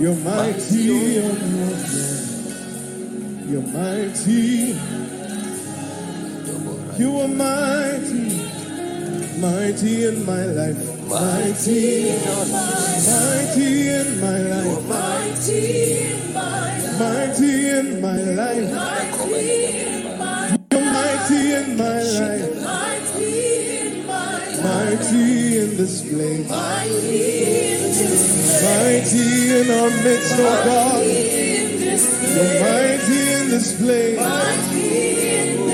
You're mighty on your throne. You're mighty. You are mighty. Mighty in my life. Mighty in life. Mighty in my life. Mighty in my life. Mighty in my life. Mighty in my life mighty in this place. Mighty in our midst, oh God. You're mighty in this place. Mighty in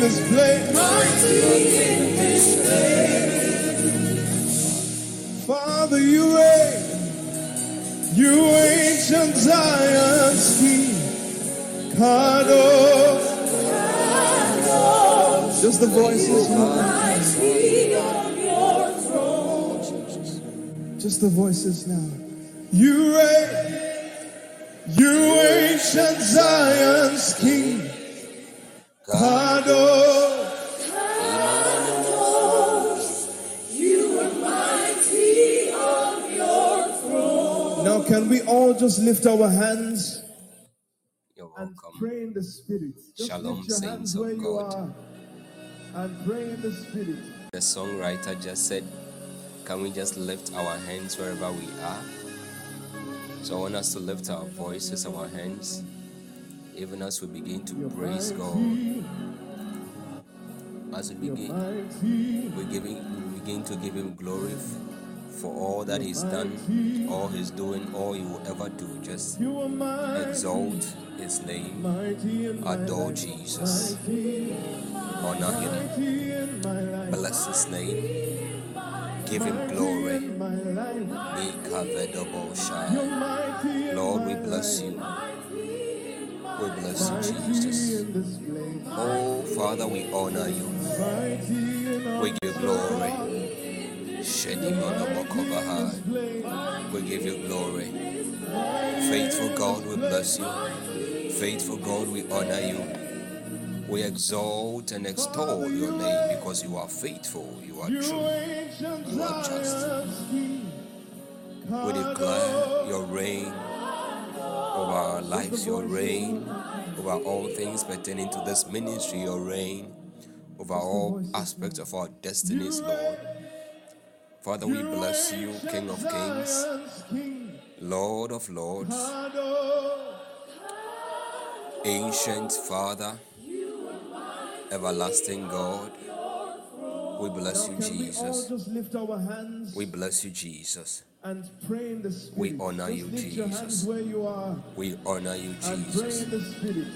this place. Mighty in this place. Father, you reign. You ancient Zion's king. Kadosh. Just the voices. Just the voices now. You reign, you ancient Zion's King. Kadosh, you are mighty. Now, can we all just lift our hands? You're welcome. And pray in the Spirit. Just Shalom, saints of God. And pray in the Spirit. The songwriter just said, can we just lift our hands wherever we are? So I want us to lift our voices, our hands, even as we begin to praise God. As we begin, we, giving, we begin to give Him glory for all that He's done, all He's doing, all He will ever do. Just you are mighty, exalt His name, mighty in my adore Jesus, honor Him, mighty in my life, bless His name, give Him glory. Lord, we bless you. We bless you, Jesus. Oh, Father, we honor you. We give you glory. We give you glory. Faithful God, we bless you. Faithful God, we honor you. We exalt and extol your name because you are faithful, you are true. You are just. We declare your reign over our lives, your reign over all things pertaining to this ministry, your reign over all aspects of our destinies, Lord. Father, we bless you, King of Kings, Lord of Lords, Ancient Father, Everlasting God. We bless you, Can we all Jesus. just lift our hands We bless you, Jesus. and pray in the Spirit? We honor you, lift your hands Jesus. where you are We honor you, Jesus. in the Spirit.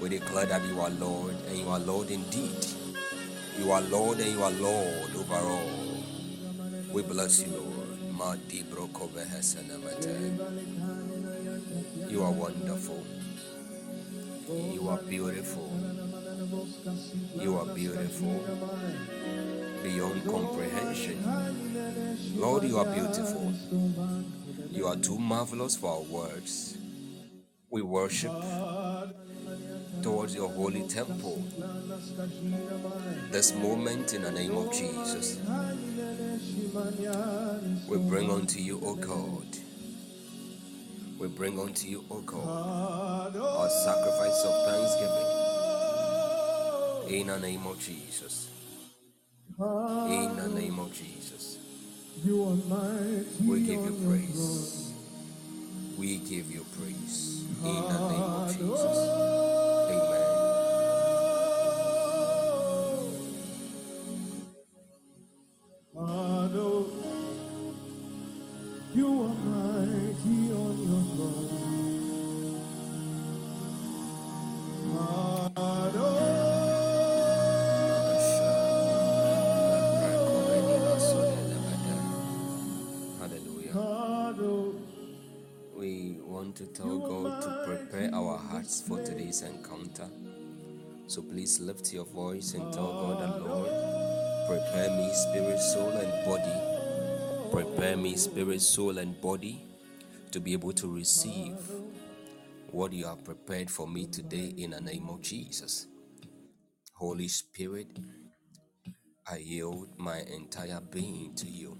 We declare that you are Lord and you are Lord indeed. You are Lord and you are Lord over all. We bless you, Lord. Madi broko behesenemete. You are wonderful. You are beautiful. You are beautiful beyond comprehension. Lord, you are beautiful. You are too marvelous for our words. We worship towards your holy temple this moment in the name of Jesus. We bring unto you, O God. We bring unto you, O God, our sacrifice of thanksgiving in the name of Jesus. In the name of Jesus. You are mighty We give you praise. We give you praise in the name of Jesus. So please lift your voice and tell God and Lord, prepare me spirit, soul, and body. Prepare me spirit, soul, and body to be able to receive what you have prepared for me today in the name of Jesus. Holy Spirit, I yield my entire being to you.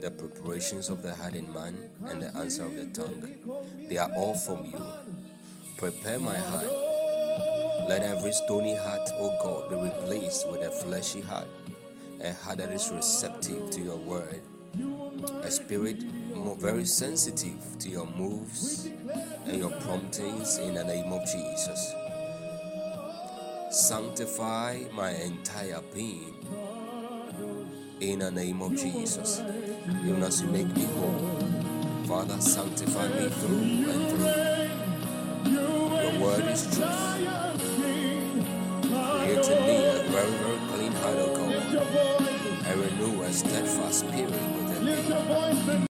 The preparations of the heart and mind and the answer of the tongue, they are all from you. Prepare my heart. Let every stony heart, O God, be replaced with a fleshy heart, a heart that is receptive to your word, a spirit mo- very sensitive to your moves and your promptings in the name of Jesus. Sanctify my entire being in the name of Jesus. Even as you make me whole, Father, sanctify me through and through. Your word is truth. Very, clean heart, O God, and renew a steadfast spirit within me.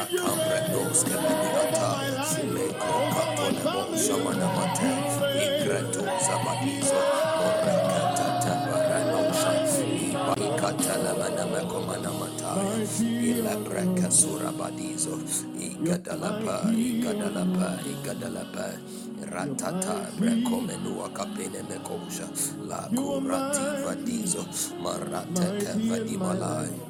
Rakabrados Kepinata, Sileko Katolebo Shamanamate, la kurativa dizo maratete vadimalai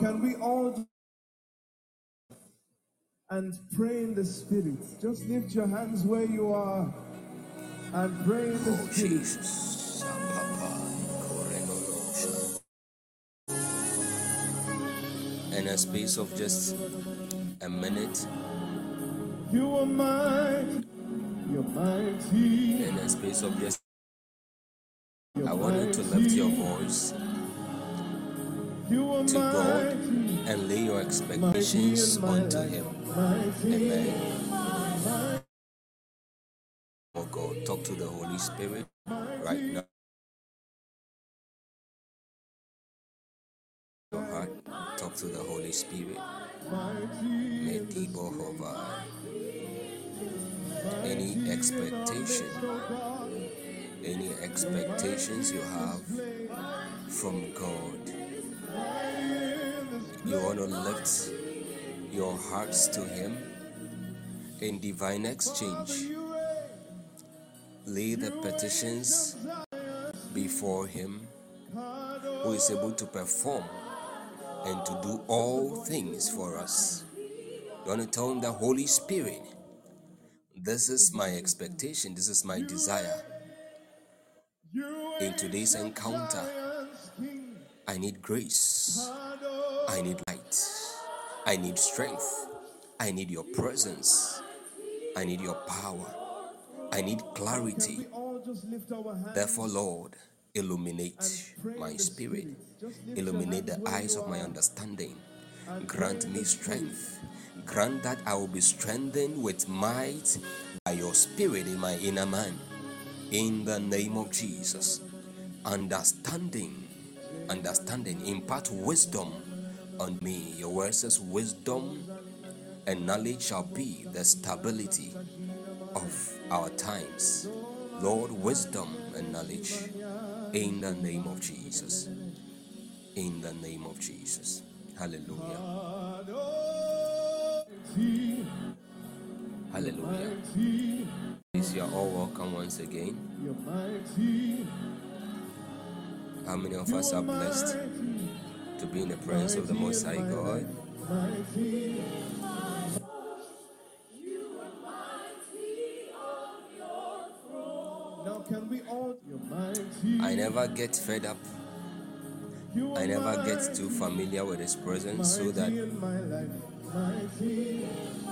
can we all and pray in the Spirit? Just lift your hands where you are and pray in the oh Spirit. Jesus. In a space of just a minute. You are mighty, you're mighty, in a space of just I want you to lift your voice to God and lay your expectations onto Him. Amen. Oh God, talk to the Holy Spirit right now. Your heart, talk to the Holy Spirit. Any expectation, any expectations you have from God, you want to lift your hearts to Him in divine exchange. Lay the petitions before Him, who is able to perform and to do all things for us. You want to tell Him the Holy Spirit, this is my expectation, this is my desire. In today's encounter, I need grace, I need light, I need strength, I need your presence, I need your power, I need clarity. Therefore, Lord, illuminate my spirit, illuminate the eyes of my understanding, grant me strength, grant that I will be strengthened with might by your spirit in my inner man. In the name of Jesus, understanding, understanding, impart wisdom on me. Your word says, wisdom and knowledge shall be the stability of our times. Lord, wisdom and knowledge in the name of Jesus. In the name of Jesus. Hallelujah. Hallelujah. Please, you are all welcome once again. How many of us are blessed to be in the presence of the Most High God? I never get fed up. I never get too familiar with His presence so that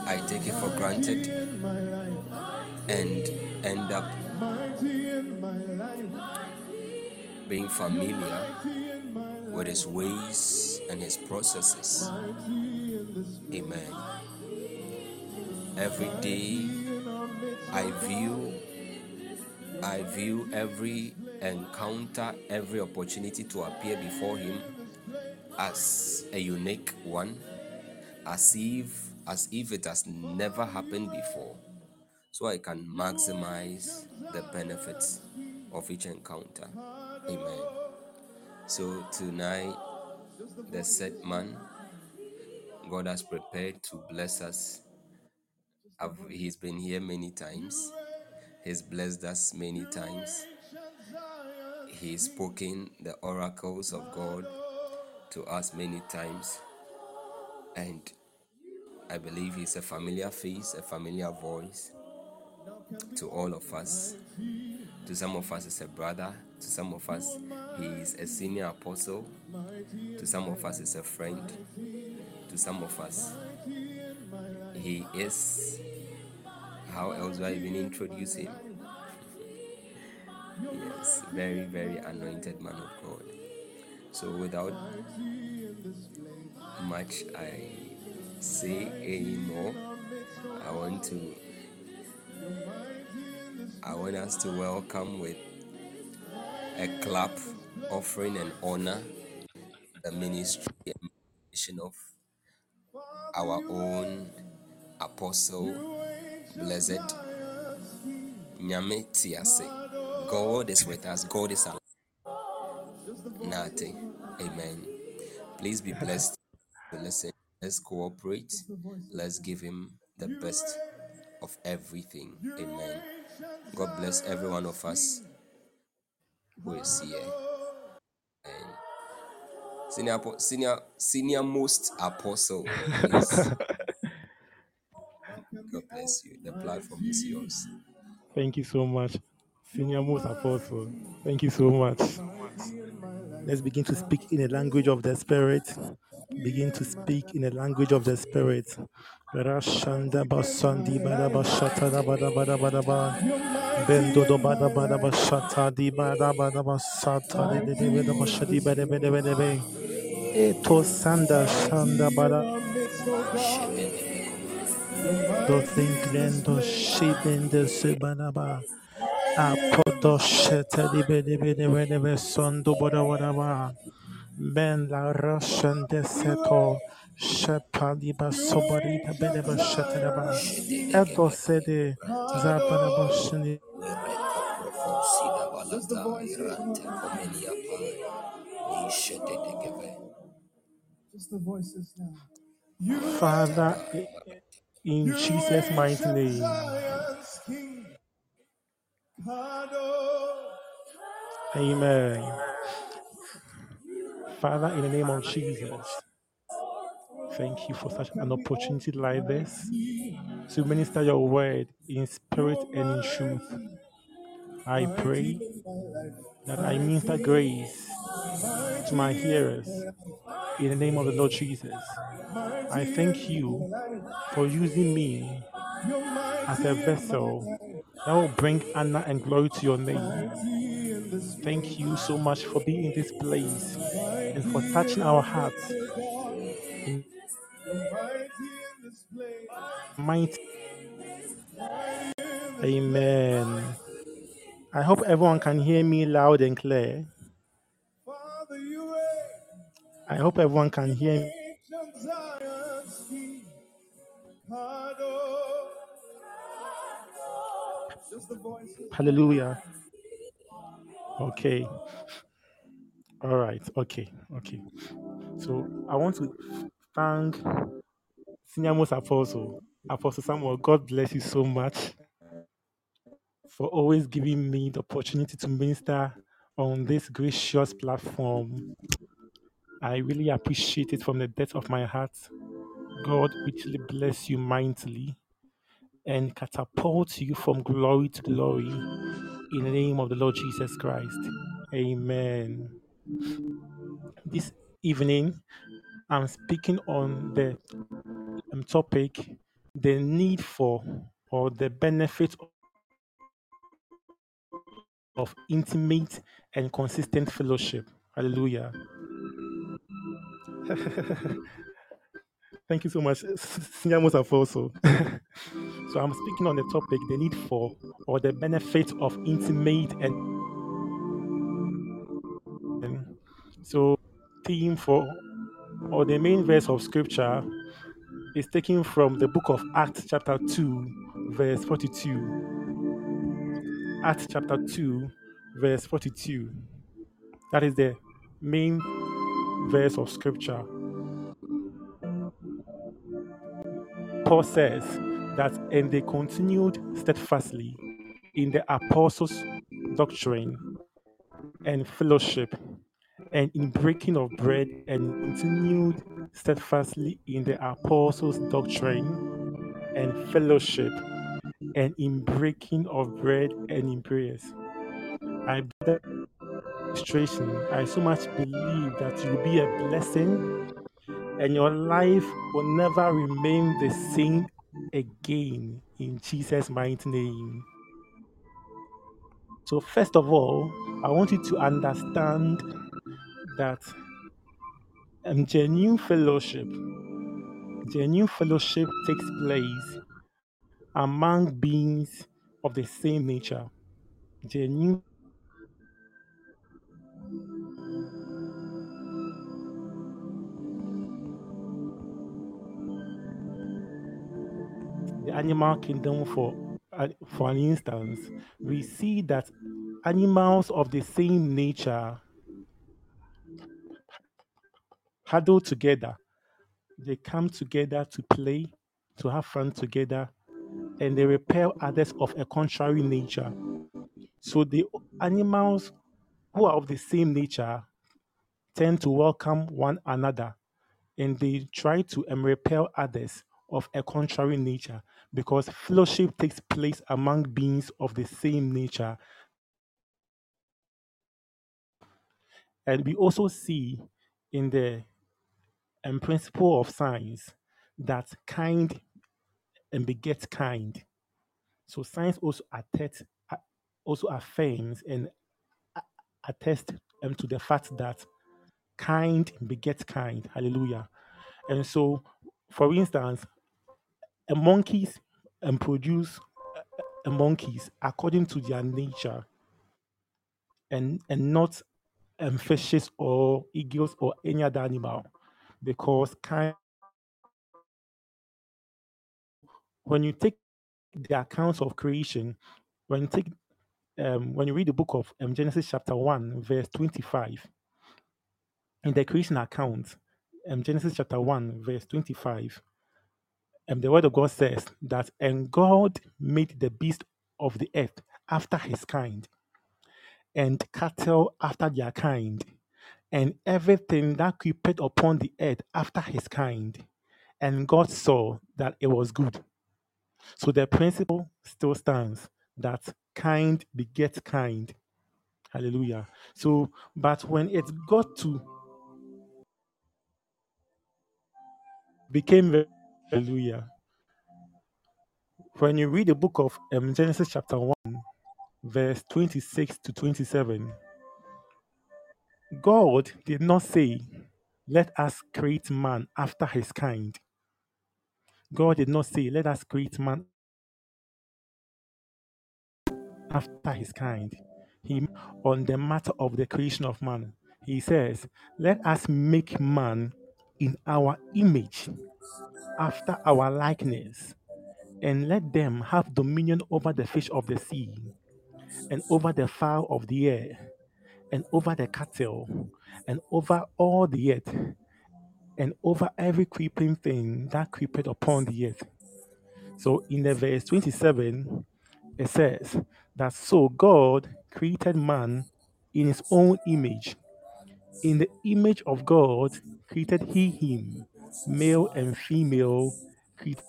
I take it for granted and end up being familiar with His ways and His processes. Amen. Every day I view I view every encounter, every opportunity to appear before Him as a unique one, as if as if it has never happened before, so I can maximize the benefits of each encounter. Amen. So tonight, the set man God has prepared to bless us. I've, he's been here many times. He's blessed us many times. He's spoken the oracles of God to us many times. And I believe he's a familiar face, a familiar voice to all of us. To some of us, he's a brother. To some of us, he is a senior apostle. To some of us, he's a friend. To some of us, he is how else do I even introduce him? yes, very, very anointed man of God. So without much I say anymore, I want to I want us to welcome with a clap offering and honor the ministry and mission of our own apostle Blessed Nyame Tiase. God is with us. God is alive. Nothing. Amen. Please be blessed listen. Let's cooperate. Let's give him the best of everything. Amen. God bless every one of us who is here. And senior, senior, senior most apostle. God bless you. The platform is yours. Thank you so much, Senior Most Apostle. Thank you so much. Let's begin to speak in the language of the Spirit. Begin to speak in the language of the Spirit. Rashanda basandi bada bashata da bada bada bada ba. Bendo do bada bada bashata di bada bada basata de de de bada bashadi bada bada bada be. Eto sanda shanda bada do thinklendo shibende subadaba. Apodo sheta di bede bede bede be sondo bada bada ba. Ben la Russian de seto shepaliba sobarita bede ba sheta ba. Edo sede zabada ba shini. Just the voices now. Father, i- in Jesus' mighty name, Zion's King. Kadosh. amen. Father, in the name of Jesus, thank you for such an opportunity like this to minister your word in spirit and in truth. I pray that I minister grace to my hearers in the name of the Lord Jesus. I thank you for using me as a vessel that will bring honor and glory to your name. Thank you so much for being in this place and for touching our hearts mighty Amen. I hope everyone can hear me loud and clear. I hope everyone can hear me. Hallelujah. Okay. All right. Okay. Okay. So I want to thank Senior Most Apostle, Apostle Samuel. God bless you so much for always giving me the opportunity to minister on this gracious platform. I really appreciate it from the depth of my heart. God richly bless you mightily and catapult you from glory to glory in the name of the Lord Jesus Christ. Amen. This evening, I'm speaking on the um, topic the need for or the benefit of intimate and consistent fellowship. Hallelujah. Thank you so much, Senior Most Apostle. so I'm speaking on the topic the need for or the benefit of intimate and so theme for or the main verse of scripture is taken from the book of Acts chapter 2 verse 42. Acts chapter 2 verse 42. That is the main verse of scripture. Paul says that, and they continued steadfastly in the apostles' doctrine and fellowship, and in breaking of bread, and continued steadfastly in the apostles' doctrine and fellowship, and in breaking of bread and in prayers. I illustration, I so much believe that you will be a blessing and your life will never remain the same again in Jesus' mighty name. So, first of all, I want you to understand that um, genuine fellowship, genuine fellowship takes place among beings of the same nature. Genuine the animal kingdom for for instance, we see that animals of the same nature huddle together. They come together to play, to have fun together, and they repel others of a contrary nature. So the animals who are of the same nature tend to welcome one another and they try to um, repel others of a contrary nature because fellowship takes place among beings of the same nature. And we also see in the um, principle of science that kind and begets kind. So science also attest, also affirms and attest um, to the fact that kind begets kind. Hallelujah. And so, for instance, monkeys and produce a monkeys according to their nature and and not um, fishes or eagles or any other animal because kind when you take the accounts of creation when you take um, when you read the book of um, genesis chapter 1 verse 25 in the creation account um, genesis chapter 1 verse 25 um, the word of god says that and god made the beast of the earth after his kind and cattle after their kind, and everything that creeped upon the earth after his kind. And God saw that it was good. So the principle still stands that kind begets kind. Hallelujah. So, but when it got to became hallelujah. When you read the book of um, Genesis chapter 1, verse 26 to 27, God did not say, Let us create man after his kind. God did not say, Let us create man after his kind. He on the matter of the creation of man. He says, Let us make man in our image, after our likeness, and let them have dominion over the fish of the sea, and over the fowl of the air, and over the cattle, and over all the earth, and over every creeping thing that creepeth upon the earth. So in the verse 27, it says that so God created man in his own image. In the image of God created he him, male and female created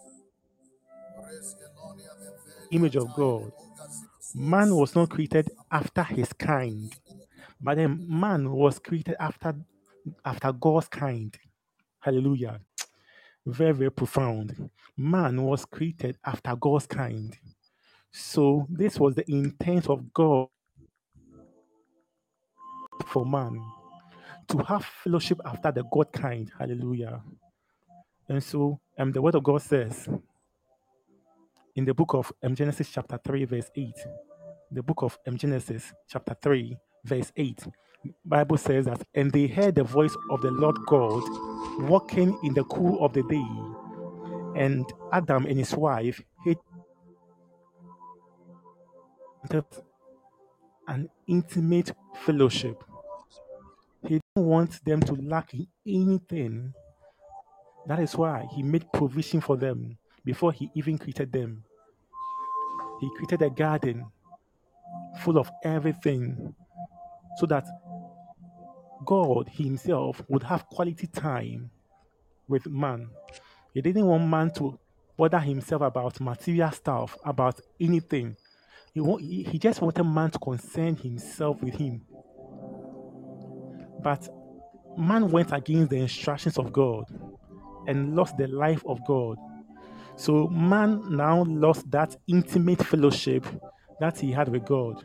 image of God. Man was not created after his kind, But then man was created after after God's kind. Hallelujah. Very, very profound. Man was created after God's kind. So this was the intent of God for man to have fellowship after the God kind. Hallelujah. And so um, the word of God says in the book of um, Genesis chapter 3, verse 8. The book of um, Genesis chapter 3, verse 8. Bible says that, and they heard the voice of the Lord God walking in the cool of the day, and Adam and his wife had an intimate fellowship. He didn't want them to lack in anything. That is why he made provision for them before he even created them. He created a garden full of everything so that God Himself would have quality time with man. He didn't want man to bother himself about material stuff, about anything. He, wa- he he just wanted man to concern himself with him. But man went against the instructions of God and lost the life of God. So man now lost that intimate fellowship that he had with God.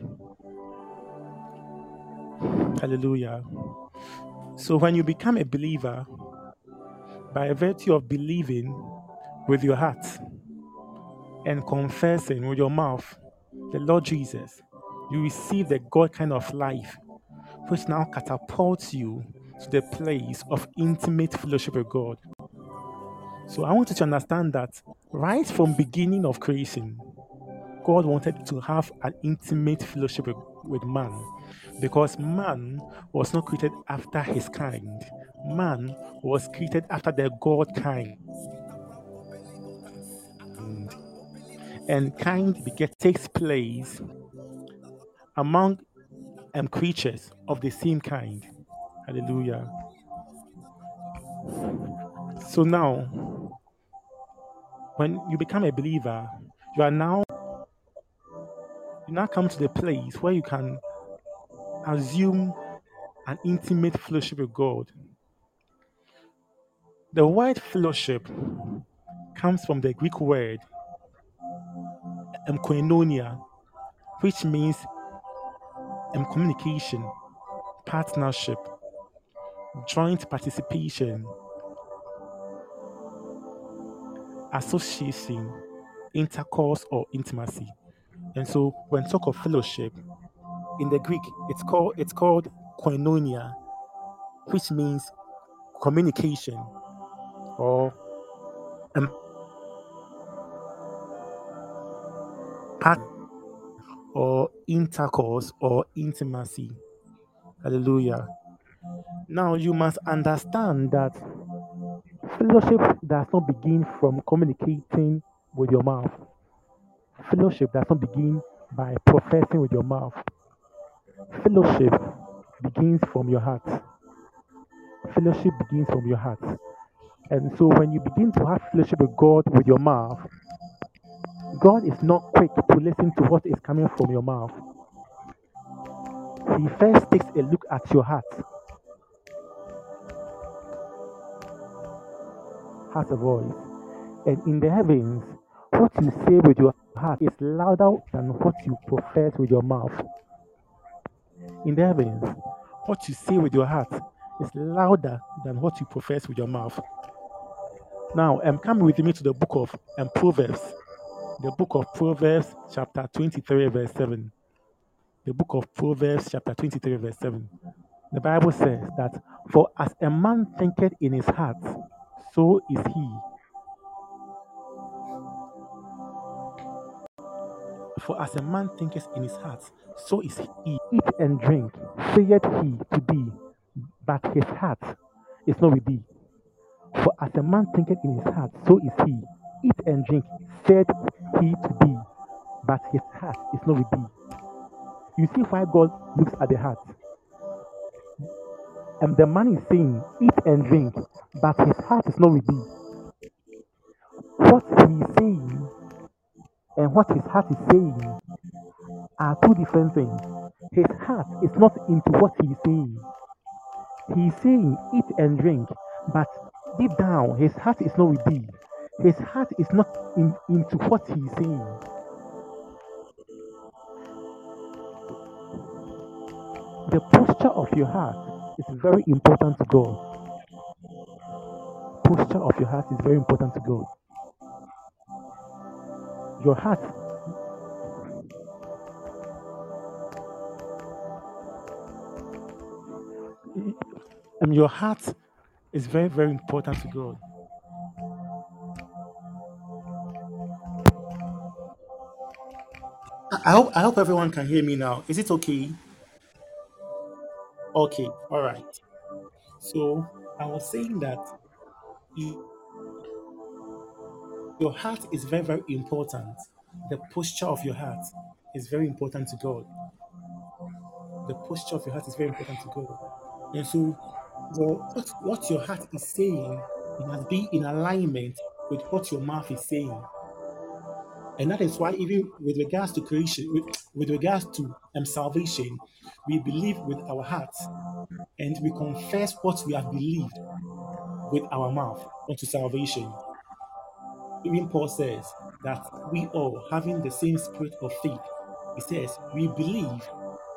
Hallelujah. So when you become a believer, by virtue of believing with your heart and confessing with your mouth the Lord Jesus, you receive the God kind of life, which now catapults you to the place of intimate fellowship with God. So I want you to understand that right from beginning of creation, God wanted to have an intimate fellowship with, with man because man was not created after his kind. Man was created after the God kind. And kind beget takes place among um, creatures of the same kind. Hallelujah. So now, when you become a believer, you are now now come to the place where you can assume an intimate fellowship with God. The word fellowship comes from the Greek word koinonia, which means communication, partnership, joint participation, association, intercourse, or intimacy. And so, when talk of fellowship in the Greek, it's called it's called koinonia, which means communication or um, part or intercourse or intimacy. Hallelujah. Now you must understand that fellowship does not begin from communicating with your mouth. Fellowship does not begin by professing with your mouth. Fellowship begins from your heart. Fellowship begins from your heart. And so when you begin to have fellowship with God with your mouth, God is not quick to listen to what is coming from your mouth. He first takes a look at your heart. Has a voice. And in the heavens, what you say with your heart is louder than what you profess with your mouth. In the heavens, what you say with your heart is louder than what you profess with your mouth. Now, um, come with me to the book of um, Proverbs, the book of Proverbs, chapter 23, verse 7. The book of Proverbs, chapter 23, verse 7. The Bible says that, For as a man thinketh in his heart, so is he. For as a man thinketh in his heart, so is he. Eat and drink, saith he to thee, but his heart is not with thee. For as a man thinketh in his heart, so is he. Eat and drink, said he to thee, but his heart is not with thee. You see why God looks at the heart. And the man is saying, Eat and drink, but his heart is not with thee. What he is saying and what his heart is saying are two different things. his heart is not into what he's saying. He's saying eat and drink, but deep down his heart is not with thee. His heart is not in, into what he's saying. The posture of your heart is very important to God. Posture of your heart is very important to God. Your heart and your heart is very, very important to God. I hope I hope everyone can hear me now. Is it okay? Okay, all right. So I was saying that your heart is very, very important. The posture of your heart is very important to God. The posture of your heart is very important to God. And so your, what, what your heart is saying must be in alignment with what your mouth is saying. And that is why, even with regards to creation, with, with regards to um, salvation, we believe with our hearts and we confess what we have believed with our mouth unto salvation. Even Paul says that we all, having the same spirit of faith, he says, we believe,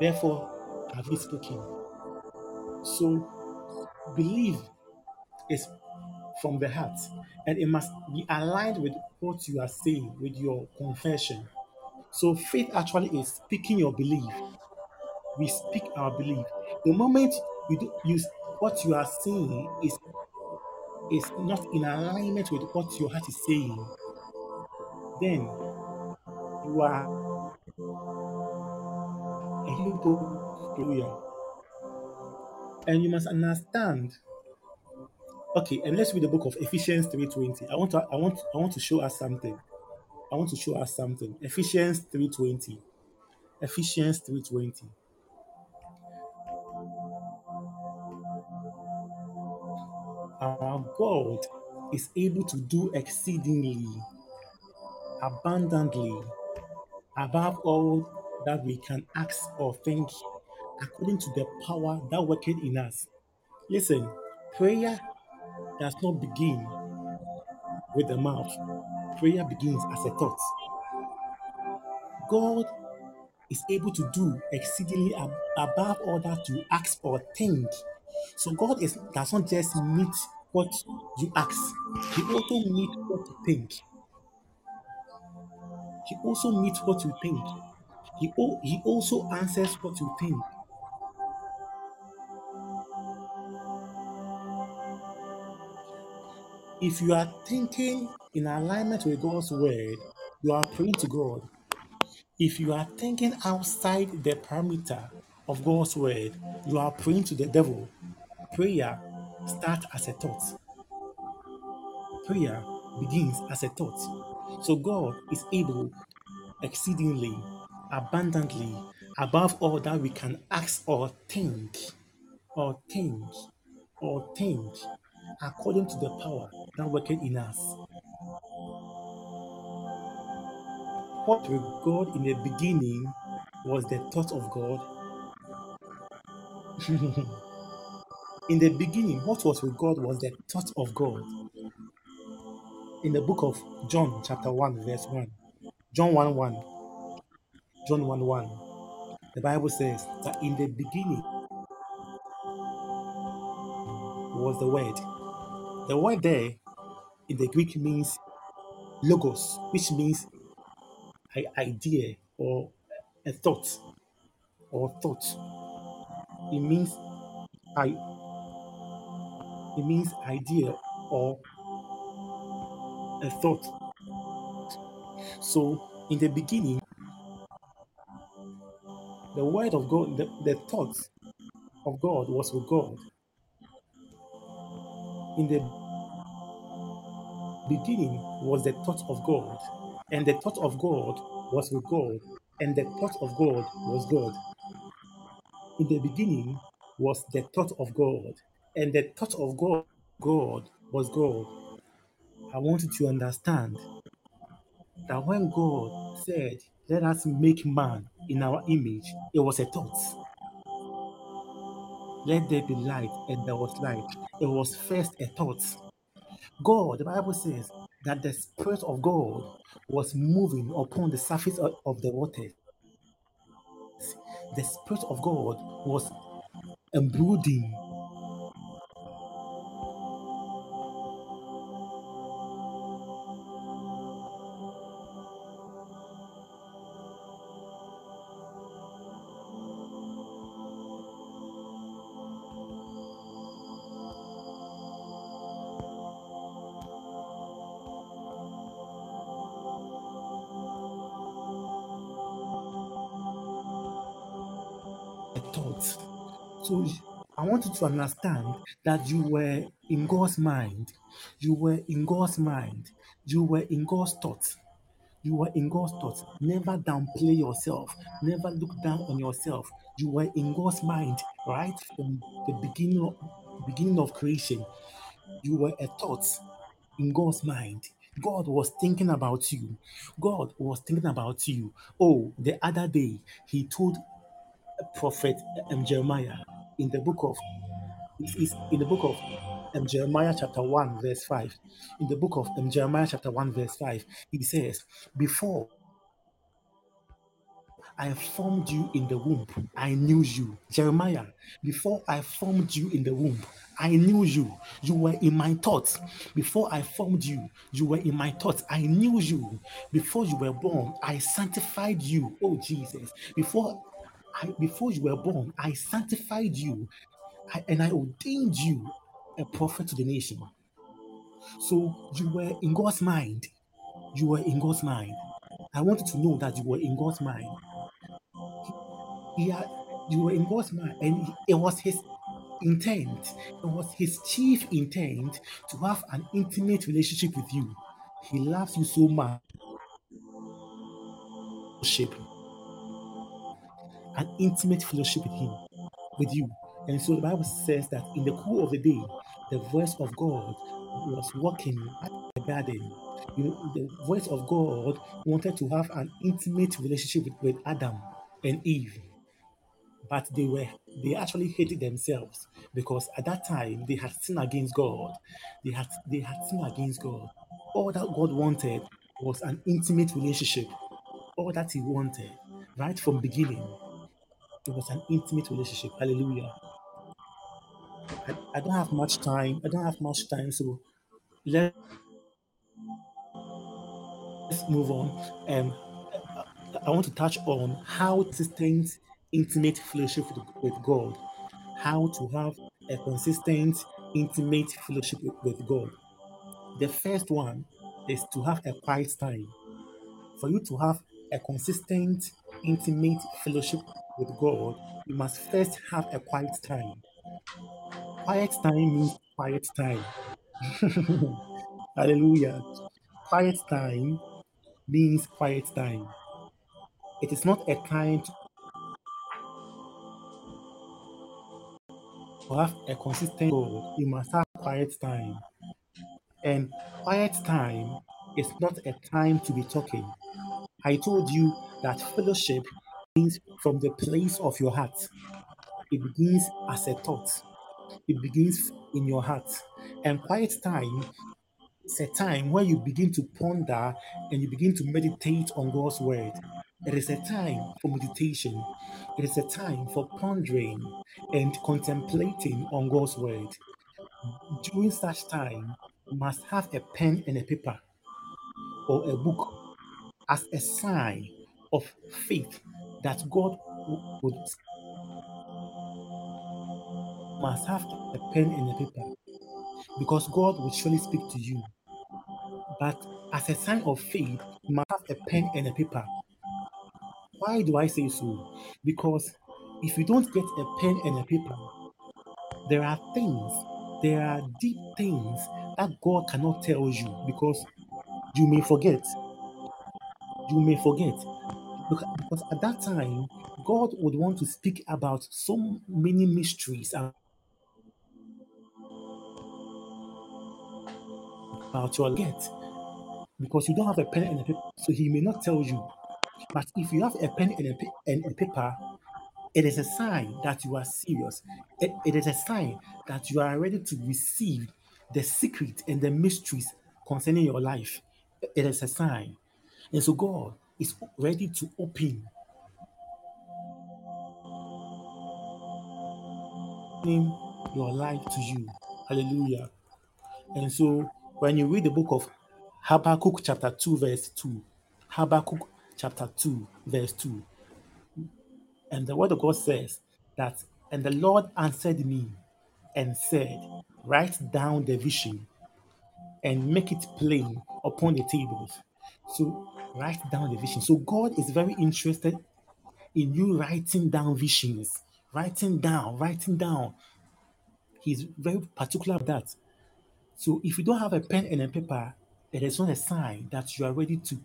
therefore have we spoken. So, believe is from the heart and it must be aligned with what you are saying, with your confession. So, faith actually is speaking your belief. We speak our belief. The moment you do, you what you are saying is is not in alignment with what your heart is saying, then you are a hypocrite. And you must understand. Okay, and let's read the book of Ephesians 3:20. I want to I want I want to show us something. I want to show us something. Ephesians 3:20. Ephesians 3:20. Our God is able to do exceedingly abundantly above all that we can ask or think according to the power that worketh in us. Listen, prayer does not begin with the mouth. Prayer begins as a thought. God is able to do exceedingly ab- above all that you ask or think. So God is does not just meet what you ask, He also meets what you think. He also meets what you think. He, al- he also answers what you think. If you are thinking in alignment with God's word, you are praying to God. If you are thinking outside the parameter of God's word, you are praying to the devil. Prayer starts as a thought. Prayer begins as a thought. So God is able exceedingly, abundantly, above all that we can ask or think, or think, or think, according to the power that worketh in us. What with God in the beginning was the thought of God. in the beginning, what was with God was the thought of God. In the book of John, chapter 1, verse 1, John 1 1, John 1 1, the Bible says that in the beginning was the Word. The word there in the Greek means logos, which means an idea or a thought or thought. It means I it means idea or a thought. So in the beginning, the word of God, the, the thought of God was with God. In the beginning was the thought of God, and the thought of God was with God, and the thought of God was God. In the beginning was the thought of God, and the thought of God, God was God. I want you to understand that when God said let us make man in our image. It was a thought. Let there be light, and there was light. It was first a thought. God, the Bible says that the Spirit of God was moving upon the surface of, of the water. The Spirit of God was embrooding want you to understand that you were in God's mind. You were in God's mind. You were in God's thoughts. You were in God's thoughts. Never downplay yourself. Never look down on yourself. You were in God's mind right from the beginning of, beginning of creation. You were a thought in God's mind. God was thinking about you. God was thinking about you. Oh, the other day he told prophet um, Jeremiah in the book of in the book of um, Jeremiah chapter 1 verse 5 in the book of um, Jeremiah chapter 1 verse 5 he says before I formed you in the womb I knew you. Jeremiah before I formed you in the womb I knew you. You were in my thoughts. Before I formed you you were in my thoughts. I knew you. Before you were born I sanctified you oh Jesus. Before I, before you were born, I sanctified you I, and I ordained you a prophet to the nation. So you were in God's mind. You were in God's mind. I wanted to know that you were in God's mind. Yeah, you were in God's mind, and it was His intent. It was His chief intent to have an intimate relationship with you. He loves you so much. An intimate fellowship with Him, with you. And so the Bible says that in the cool of the day, the voice of God was walking at the garden. You know, the voice of God wanted to have an intimate relationship with, with Adam and Eve, but they were they actually hated themselves because at that time they had sinned against God. They had they had sinned against God. All that God wanted was an intimate relationship. All that He wanted, right from beginning, it was an intimate relationship. Hallelujah. I, I don't have much time. I don't have much time, so let's move on. Um, I want to touch on how to sustain intimate fellowship with, with God. How to have a consistent, intimate fellowship with, with God. The first one is to have a quiet time. For you to have a consistent, intimate fellowship with God, you must first have a quiet time. Quiet time means quiet time. Hallelujah. Quiet time means quiet time. It is not a time to have a consistent goal. You must have quiet time. And quiet time is not a time to be talking. I told you that fellowship means from the place of your heart. It begins as a thought. It begins in your heart. And quiet time is a time where you begin to ponder and you begin to meditate on God's word. It is a time for meditation. It is a time for pondering and contemplating on God's word. During such time, you must have a pen and a paper or a book as a sign of faith that God would must have a pen and a paper because God will surely speak to you. But as a sign of faith, you must have a pen and a paper. Why do I say so? Because if you don't get a pen and a paper, there are things, there are deep things that God cannot tell you because you may forget. You may forget. Because at that time, God would want to speak about so many mysteries about your get because you don't have a pen and a paper, so he may not tell you. But if you have a pen and a, and a paper, it is a sign that you are serious. It, it is a sign that you are ready to receive the secret and the mysteries concerning your life. It is a sign. And so God is ready to open your life to you. Hallelujah. And so when you read the book of Habakkuk chapter 2, verse 2, Habakkuk chapter 2, verse 2, and the word of God says that, and the Lord answered me and said, Write down the vision and make it plain upon the tables. So write down the vision. So God is very interested in you writing down visions, writing down, writing down. He's very particular about that. So if you don't have a pen and a paper, it is not a sign that you are ready to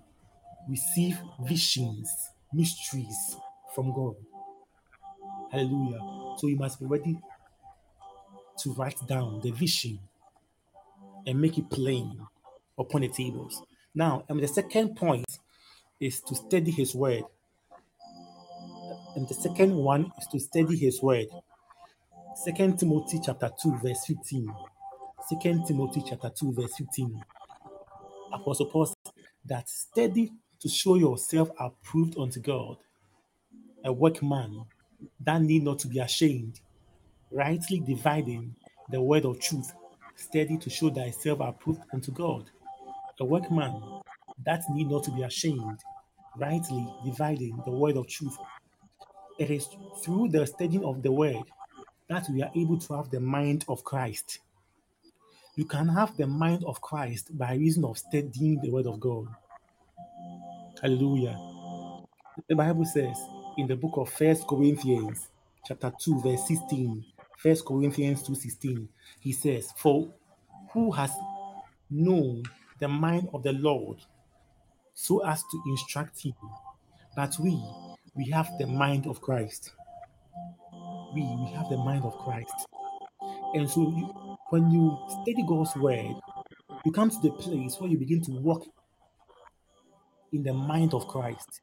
receive visions, mysteries from God. Hallelujah. So you must be ready to write down the vision and make it plain upon the tables. Now, and the second point is to study his word. And the second one is to study his word. Second Timothy chapter 2, verse 15. Second Timothy chapter 2, verse 15. Apostle Paul says that study to show yourself approved unto God, a workman that need not to be ashamed, rightly dividing the word of truth, steady to show thyself approved unto God, a workman that need not to be ashamed, rightly dividing the word of truth. It is through the studying of the word that we are able to have the mind of Christ. You can have the mind of Christ by reason of studying the word of God. Hallelujah. The Bible says in the book of First Corinthians, chapter 2, verse 16, 1 Corinthians 2:16, he says, For who has known the mind of the Lord so as to instruct him? But we, we have the mind of Christ. We, we have the mind of Christ. And so you, when you study God's word, you come to the place where you begin to walk in the mind of Christ.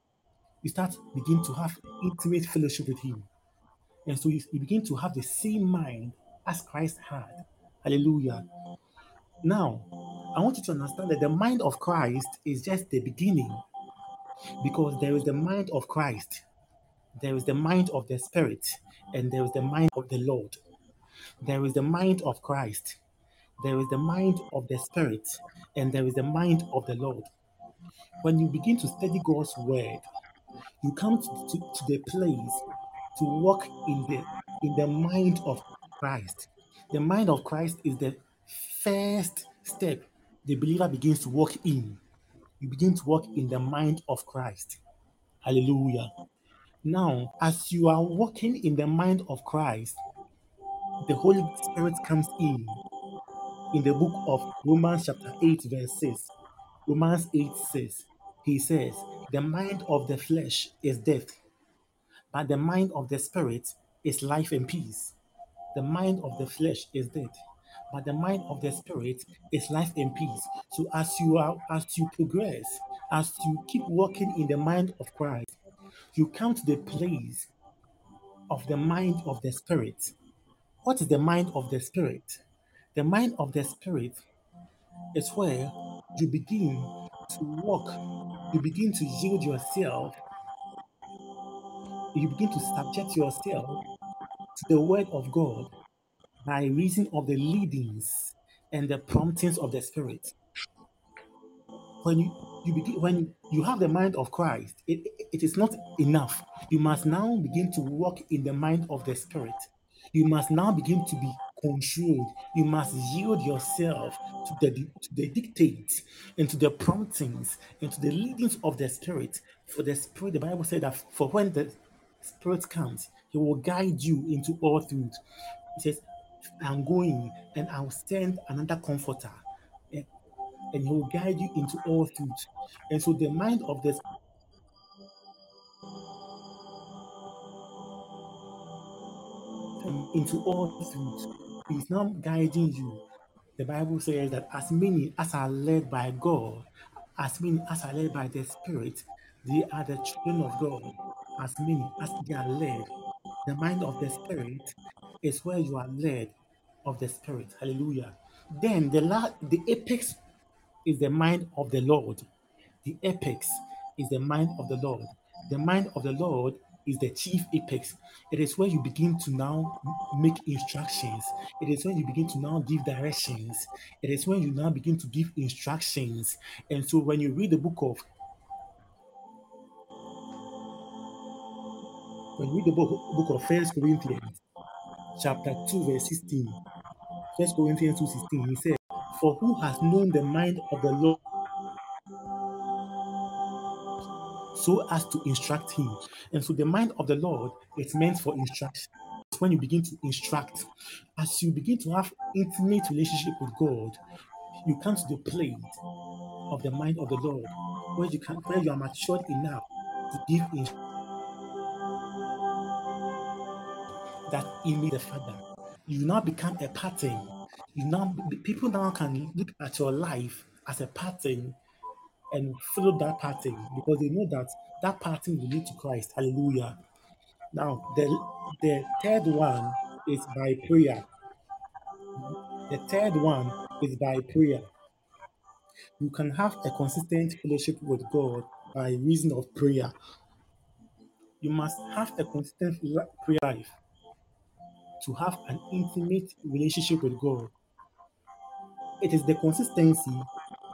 You start begin to have intimate fellowship with Him. And so you, you begin to have the same mind as Christ had. Hallelujah. Now, I want you to understand that the mind of Christ is just the beginning because there is the mind of Christ, there is the mind of the Spirit, and there is the mind of the Lord. There is the mind of Christ, there is the mind of the Spirit, and there is the mind of the Lord. When you begin to study God's word, you come to, to, to the place to walk in the in the mind of Christ. The mind of Christ is the first step the believer begins to walk in. You begin to walk in the mind of Christ. Hallelujah. Now, as you are walking in the mind of Christ, the Holy Spirit comes in. In the book of Romans, chapter 8, verse 6, Romans 8 says, He says, The mind of the flesh is death, but the mind of the spirit is life and peace. The mind of the flesh is dead, but the mind of the spirit is life and peace. So as you are as you progress, as you keep walking in the mind of Christ, you come to the place of the mind of the spirit. What is the mind of the spirit? The mind of the spirit is where you begin to walk, you begin to yield yourself, you begin to subject yourself to the word of God by reason of the leadings and the promptings of the spirit. When you, you begin when you have the mind of Christ, it, it is not enough. You must now begin to walk in the mind of the spirit. You must now begin to be controlled. You must yield yourself to the, to the dictates and to the promptings and to the leadings of the Spirit. For the Spirit, the Bible said that for when the Spirit comes, He will guide you into all truth. He says, I'm going and I'll send another comforter and, and he will guide you into all truth. And so the mind of the into all truth. He's now guiding you. The Bible says that as many as are led by God, as many as are led by the Spirit, they are the children of God as many as they are led. The mind of the Spirit is where you are led of the Spirit. Hallelujah. Then the la- the apex is the mind of the Lord. The apex is the mind of the Lord. The mind of the Lord is the chief apex. It is where you begin to now make instructions. It is when you begin to now give directions. It is when you now begin to give instructions. And so when you read the book of when you read the book, book of First Corinthians, chapter 2, verse 16. First Corinthians 2 16, he said, For who has known the mind of the Lord so as to instruct him? And so the mind of the Lord is meant for instruction. When you begin to instruct, as you begin to have intimate relationship with God, you come to the place of the mind of the Lord, where you can where you are matured enough to give instruction that image the Father. You now become a pattern. You now people now can look at your life as a pattern and follow that pattern because they know that that pattern will lead to Christ. Hallelujah. Now the the third one is by prayer. The third one is by prayer. You can have a consistent fellowship with God by reason of prayer. You must have a consistent prayer life to have an intimate relationship with God. It is the consistency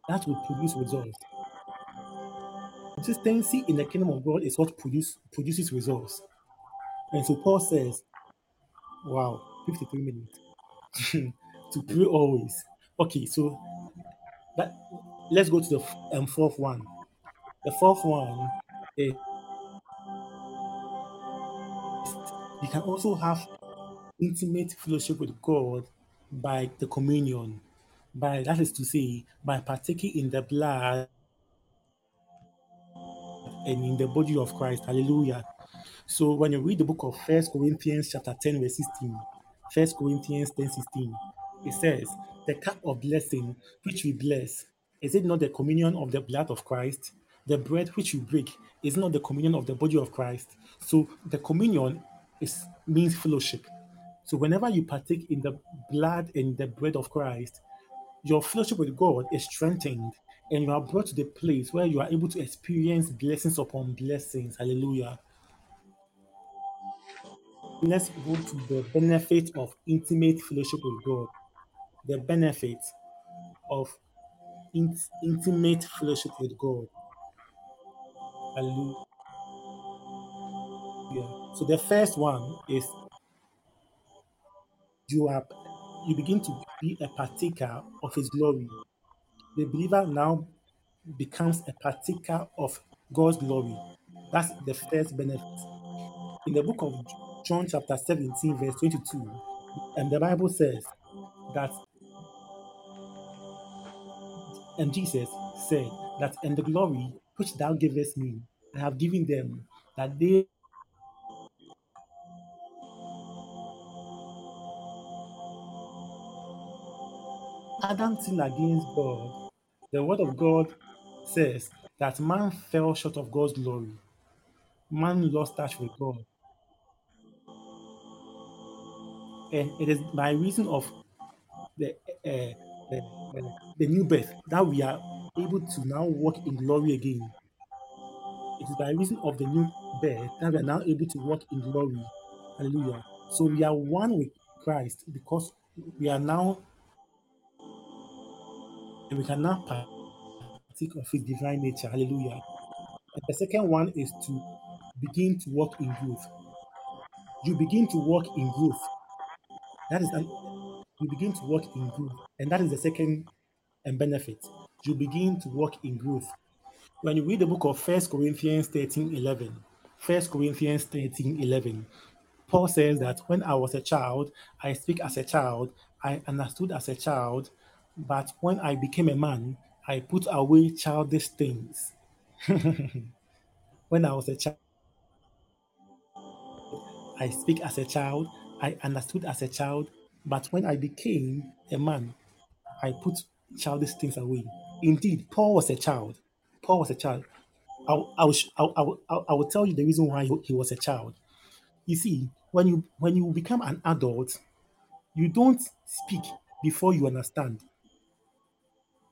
that will produce results. Consistency in the kingdom of God is what produce, produces results. And so Paul says, wow, 53 minutes to pray always. Okay, so that let's go to the um, fourth one. The fourth one is you can also have intimate fellowship with God by the communion. By that is to say, by partaking in the blood and in the body of Christ. Hallelujah. So when you read the book of First Corinthians chapter 10, verse 16, First Corinthians 10, 16, it says, The cup of blessing which we bless, is it not the communion of the blood of Christ? The bread which we break is not the communion of the body of Christ. So the communion is means fellowship. So whenever you partake in the blood and the bread of Christ, your fellowship with God is strengthened and you are brought to the place where you are able to experience blessings upon blessings. Hallelujah. Let's go to the benefit of intimate fellowship with God. The benefit of in- intimate fellowship with God. Hallelujah. So the first one is you are you begin to be a partaker of his glory. The believer now becomes a partaker of God's glory. That's the first benefit. In the book of John, chapter 17, verse 22, and the Bible says that, and Jesus said that, and the glory which thou givest me, I have given them, that they Adam sinned against God. The word of God says that man fell short of God's glory. Man lost touch with God. And it is by reason of the, uh, the, uh, the new birth that we are able to now walk in glory again. It is by reason of the new birth that we are now able to walk in glory. Hallelujah. So we are one with Christ because we are now, and we can now partake of his divine nature. Hallelujah. And the second one is to begin to walk in growth. You begin to walk in growth. That is an you begin to walk in growth. And that is the second um, benefit. You begin to walk in growth. When you read the book of First Corinthians 13 11, 1 Corinthians 13 11, Paul says that when I was a child, I speak as a child, I understood as a child, but when I became a man, I put away childish things. When I was a child, I speak as a child, I understood as a child, but when I became a man, I put childish things away. Indeed, Paul was a child. Paul was a child. I'll, I'll, sh- I'll, I'll, tell you the reason why he was a child. You see, when you when you become an adult, you don't speak before you understand.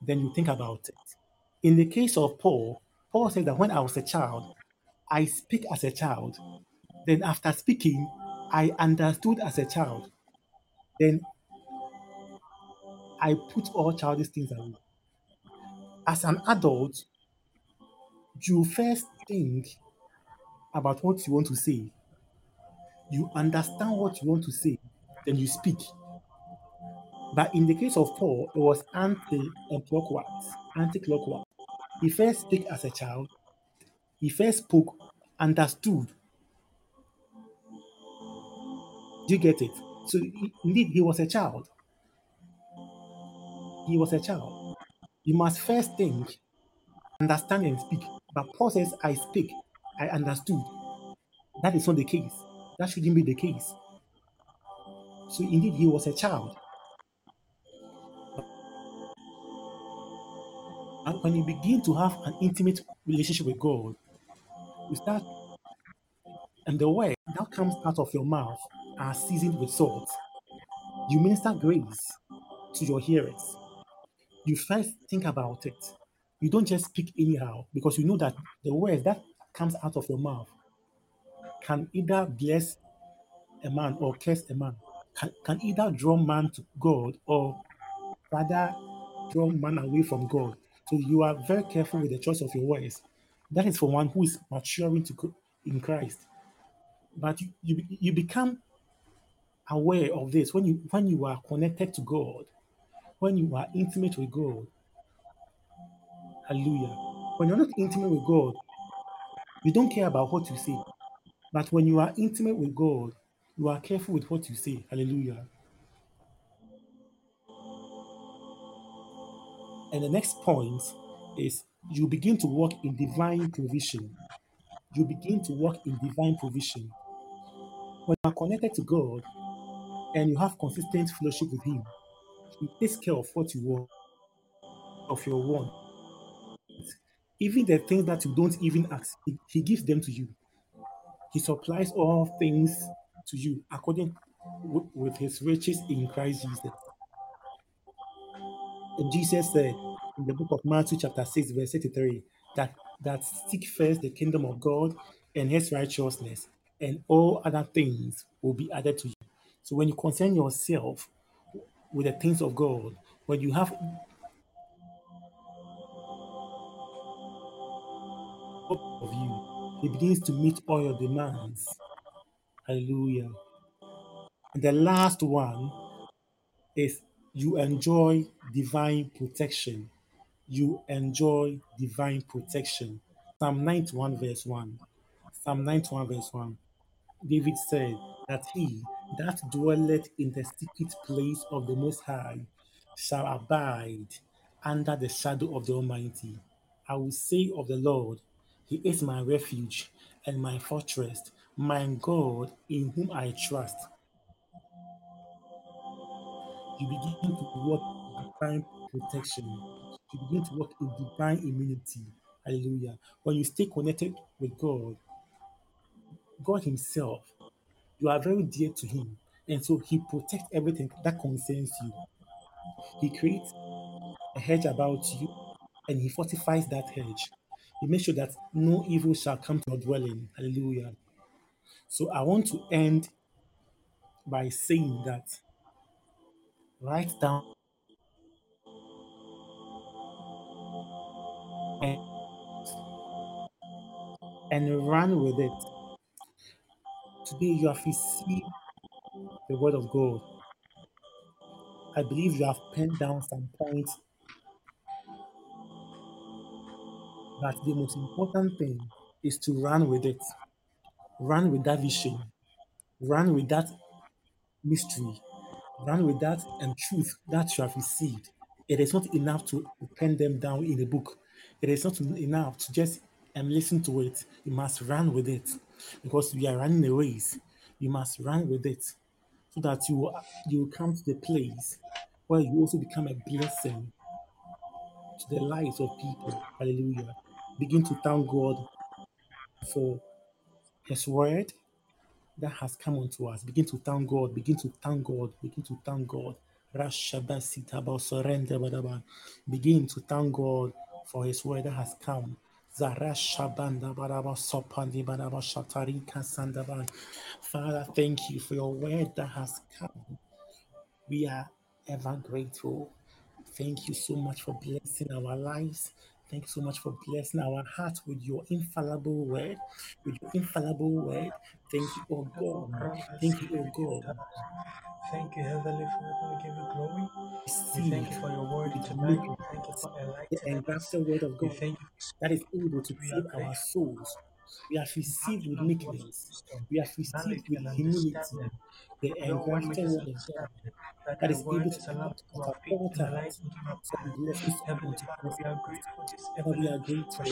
Then you think about it. In the case of Paul, Paul said that when I was a child, I speak as a child. Then after speaking, I understood as a child. Then I put all childish things away. As an adult, you first think about what you want to say. You understand what you want to say, then you speak. But in the case of Paul, it was anti-clockwise. Anti-clockwise. He first spoke as a child. He first spoke, understood. Do you get it? So indeed, he was a child. He was a child. You must first think, understand, and speak. But Paul says, I speak, I understood. That is not the case. That shouldn't be the case. So indeed, he was a child. And when you begin to have an intimate relationship with God, you start, and the word that comes out of your mouth are seasoned with salt. You minister grace to your hearers. You first think about it. You don't just speak anyhow because you know that the word that comes out of your mouth can either bless a man or curse a man, can, can either draw man to God or rather draw man away from God. So you are very careful with the choice of your words. That is for one who is maturing to in Christ. But you, you, you become aware of this when you when you are connected to God, when you are intimate with God. Hallelujah. When you're not intimate with God, you don't care about what you say. But when you are intimate with God, you are careful with what you say. Hallelujah. And the next point is you begin to walk in divine provision. You begin to walk in divine provision. When you are connected to God and you have consistent fellowship with Him, He takes care of what you want, of your want. Even the things that you don't even ask, He, gives them to you. He supplies all things to you according with His riches in Christ Jesus. Jesus said in the book of Matthew, chapter 6, verse 83, that, that seek first the kingdom of God and his righteousness, and all other things will be added to you. So when you concern yourself with the things of God, when you have of you, he begins to meet all your demands. Hallelujah. And the last one is you enjoy divine protection. You enjoy divine protection. Psalm 91, verse 1. Psalm 91, verse 1. David said that he that dwelleth in the secret place of the Most High shall abide under the shadow of the Almighty. I will say of the Lord, He is my refuge and my fortress, my God in whom I trust. You begin to in divine protection. You begin to walk in divine immunity. Hallelujah. When you stay connected with God, God Himself You are very dear to Him. And so He protects everything that concerns you. He creates a hedge about you and He fortifies that hedge. He makes sure that no evil shall come to your dwelling. Hallelujah. So I want to end by saying that write down and, run with it. Today you have received the word of God. I believe you have penned down some points, but the most important thing is to run with it. Run with that vision. Run with that mystery. Run with that and truth that you have received. It is not enough to pen them down in a book. It is not enough to just um, listen to it. You must run with it because we are running a race. You must run with it so that you will- you will come to the place where you also become a blessing to the lives of people. Hallelujah. Begin to thank God for His word that has come unto us. Begin to thank God. Begin to thank God. Begin to thank God. Begin to thank God for His word that has come. Father, thank you for your word that has come. We are ever grateful. Thank you so much for blessing our lives. Thank you so much for blessing our hearts with your infallible word. With your infallible word. Thank you, oh God. Thank you, oh God. Thank you, Heavenly Father. We give you glory. We thank you for your word with tonight. We thank you for the enlightening us. engrafted word of We God thank you that is able to save our souls. We have received with meekness. We have received with humility the engrafted word of God that is able to lamp to our feet catapult and a light us into our from path. blessings Heavenly unto we are grateful Father, we are grateful.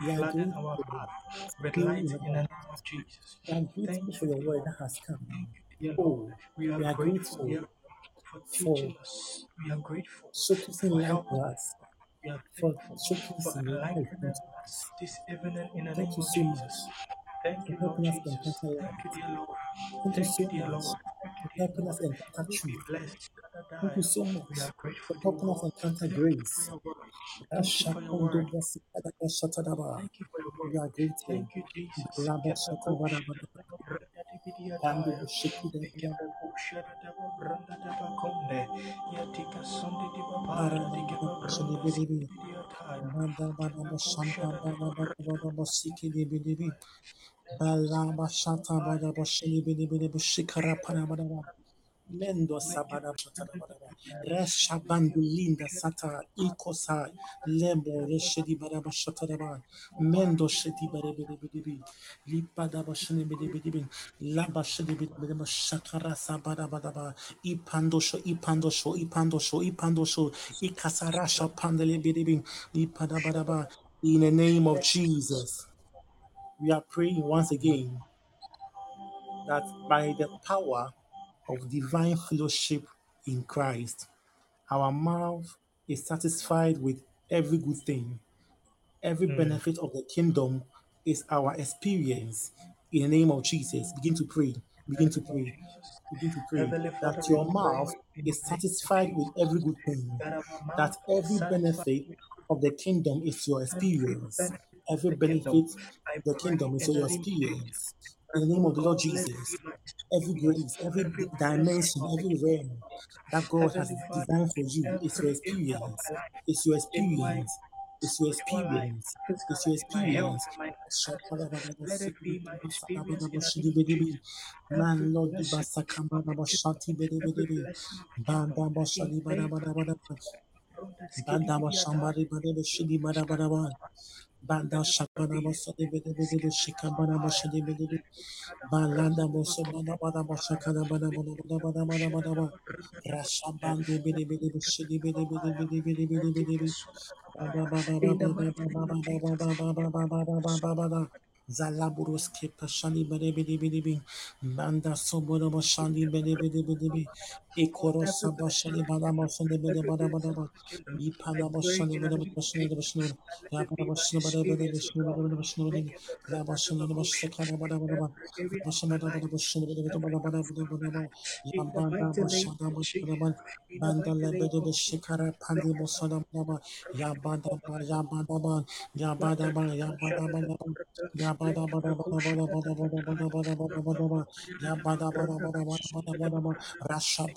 We are grateful. with light in the name of Jesus. We are Thank grateful for you, your word that has come. Oh, We are grateful, for teaching us. We are grateful for helping us. We are grateful for showcasing life us this evening in the Thank name you of Jesus. Thank you, Lord Jesus. Thank you, dear Lord. Thank you Thank you, dear Lord. Thank you, dear Lord. Be truth. blessed. Thank you so We much are grateful, for helping us encounter Thank you grace. Thank you for your word. Thank you for your word. We are grateful. Thank you, Jesus. Balabashatabadabada. Kepekoshadabadabradadibidiyataya. Bandoboshikidabada. Bekepekoshadadababrandadabakonde. Barabadabashadibidibidi. Yatikasondedibabrandadibidiyataya. Badabadabashantabadabadabadabasikidibidibidi. Thank you, Balabashatabadabashadibidibidi. Mendo sabada shatara baraba. Resha bandu sata ikosa lembo reshedi baraba shatara ba. Mendo shedi barebe de bidibi. Lipada bashini bidi bidibi. Laba shedi bidi bidibi. Shakara sabada badaba. Ipando sho ipando sho ipando sho ipando sho. Ikasara shapandele bidibi. Ipada badaba. In the name of Jesus, we are praying once again that by the power of divine fellowship in Christ, our mouth is satisfied with every good thing. Every Mm. benefit of the kingdom is our experience. In the name of Jesus, begin to pray. Begin to pray. Begin to pray that your mouth is the name of satisfied with every good thing. that our That mouth is every benefit of the kingdom is your experience. Every benefit of the kingdom is your name of Jesus experience. In the name oh of the Lord God, let it Jesus, every grace, every every d- blessing dimension, every realm that God has designed for you is your every area of experience. It's your experience. It's your experience. It's your life, in my health, experience. in my finances, let it be my experience in the name of Jesus. Every Man Lord of basakamba the kingdom, bashati bede bede every be. blessing of the kingdom, Banda in bada name bada bada Jesus. ba. Ronda skidi Banda bashambari bade bashidi bada bada ba. Banda bede bede be shikabana bashadi bede be. Balanda boso bada bada bashakada bada bada bada bada bada bada ba. Rashabandi bede bede bede bede be. Baba baba baba baba baba baba baba baba baba baba baba. Zalaburuski pashani bede bede bede be. Banda soboro bede be. For Ikoro sabashani of the bada kingdom, bashani bede every bada bada blessing ba. of the kingdom, I Ipada pray bashani in the bede name of bashani bede Jesus bashani bede. that let Ya it bada be my bashani bede bede experience with bashani God. bede bashani bede. Make it a La brother bashani of bede ocean bashani in bada bada ba. every area of Bashani my bada bada life, bashani bede bede every bada bada aspect bada of bada my ba. life. Ya In the bada mighty name bashani of bada Jesus. bada. In the Banda la name bede of pandi Make it a bosana bada ba. Ya ya. Ya ya bada shada da bada ba. brada, Ya Ya Rasha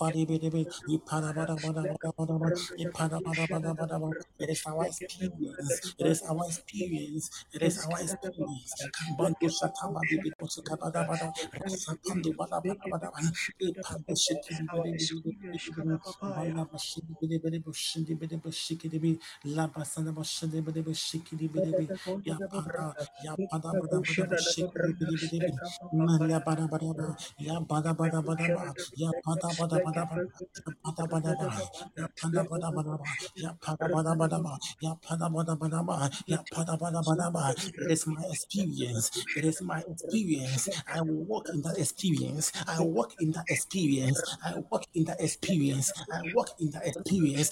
It is our experience. It is our experience. It is our experience. It is my experience. It is my experience. I will walk in that experience. I walk in that experience. I walk in that experience. I walk in that experience.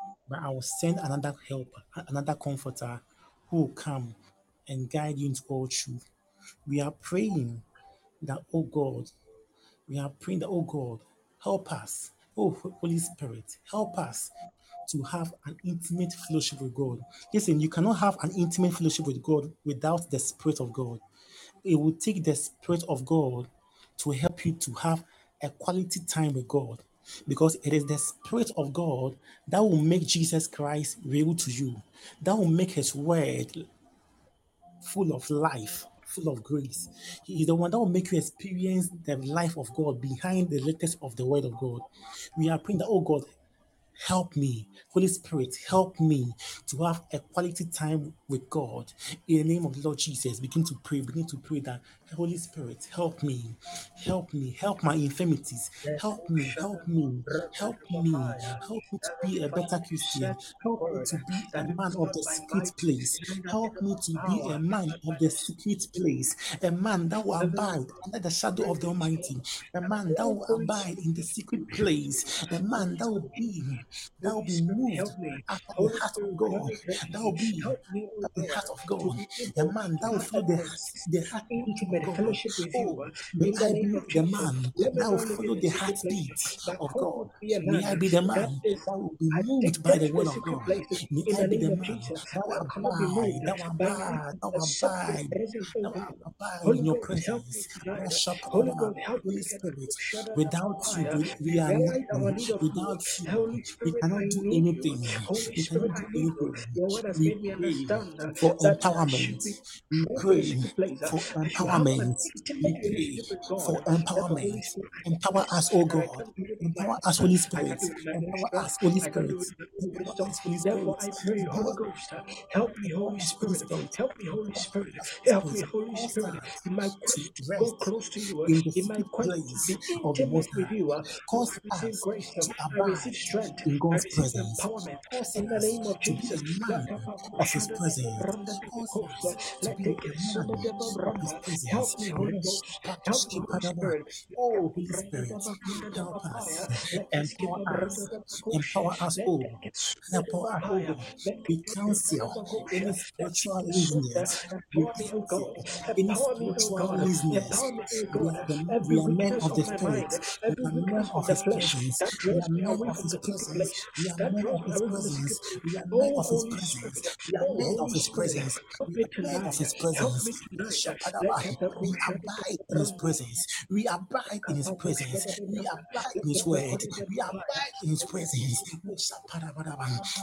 but I will send another helper another comforter who will come and guide you into all truth we are praying that oh God we are praying that, oh God, help us. Oh, Holy Spirit, help us to have an intimate fellowship with God. Listen, you cannot have an intimate fellowship with God without the Spirit of God. It will take the Spirit of God to help you to have a quality time with God. Because it is the Spirit of God that will make Jesus Christ real to you, that will make His word full of life, full of grace. He is the one that will make you experience the life of God behind the letters of the word of God. We are praying that, oh God, help me. Holy Spirit, help me to have a quality time with God. In the name of the Lord Jesus, begin to pray, begin to pray that, Holy Spirit, help me, help me, help my infirmities, help me, help me, help me, help me to be a better Christian, help me to be a man of the secret place, help me to be a man of the secret place, a man that will abide under the shadow of the Almighty, a man that will abide in the secret place, a man that will be that will be moved after the heart of God, that will be the heart of God, a man that will follow the, the heart heartbeat of God. Oh, may I be the man that will follow the heartbeat of God. May I be the man that will be moved by the word of God. May I be the man that will abide, that will abide, that will abide, that will abide in your presence. Holy Spirit, without you, we, we are nothing. Without you, we cannot do anything. We cannot do anything. We pray for empowerment. We pray for empowerment. We pray for empowerment. Empower us, oh God. Empower us, Holy Spirit. Empower us, Holy Spirit. Empower us, Holy Spirit. Empower empower us, Holy Spirit. Empower us, Holy Spirit. Cause us to rest in the secret place of the Most High. Cause us to abide in God's presence. Cause us to be a man of His presence. Cause us to be a man of His presence. Oh, Holy Spirit, help us, empower us, empower us all, empower us all. We cancel any spiritual laziness. We cancel any spiritual laziness. We are, the, we are men of the Spirit. We are men of His presence. We are men of His presence. We are men of His presence. We are men of His presence. We are men of His presence. We are men of His presence. We abide in His presence. We abide in His presence. We abide in His word. We abide in His presence.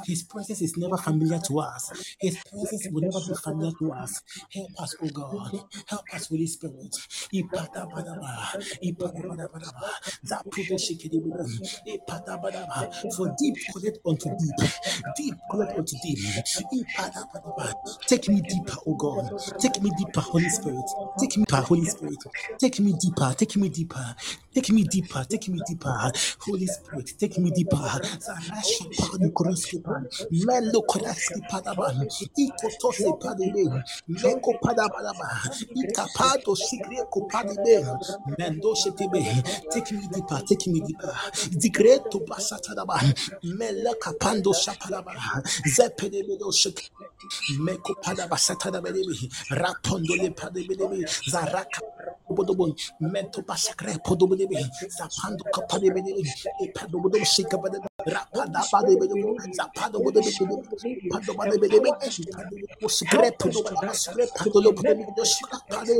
His presence is never familiar to us. His presence will never be familiar to us. Help us, oh God. Help us, Holy Spirit. For deep connect unto deep. Deep connect unto deep. Take me deeper, oh God. Take me deeper, Holy Spirit. Take me deeper, Holy Spirit. Take me deeper. Take me deeper. Take me deeper. Take me deeper. Holy Spirit, take me deeper. Padu kroskipan. Melo padaban. Iko tose. Meko sigre. Mendo shetebe. Take me deeper. Take me deeper. Mele kapando. Meko. Rapondole padebedebe. Zaraka Bodobon, Mento Basakre, Podobebe, Sapando Kapadebe, Epadobodo Shikabada, Rapada Badebedebo, Zapado Bodebedebo, Pado Badebedebo, Pado Scrape, Scrape, Pado Bodebedebo, Scrapade,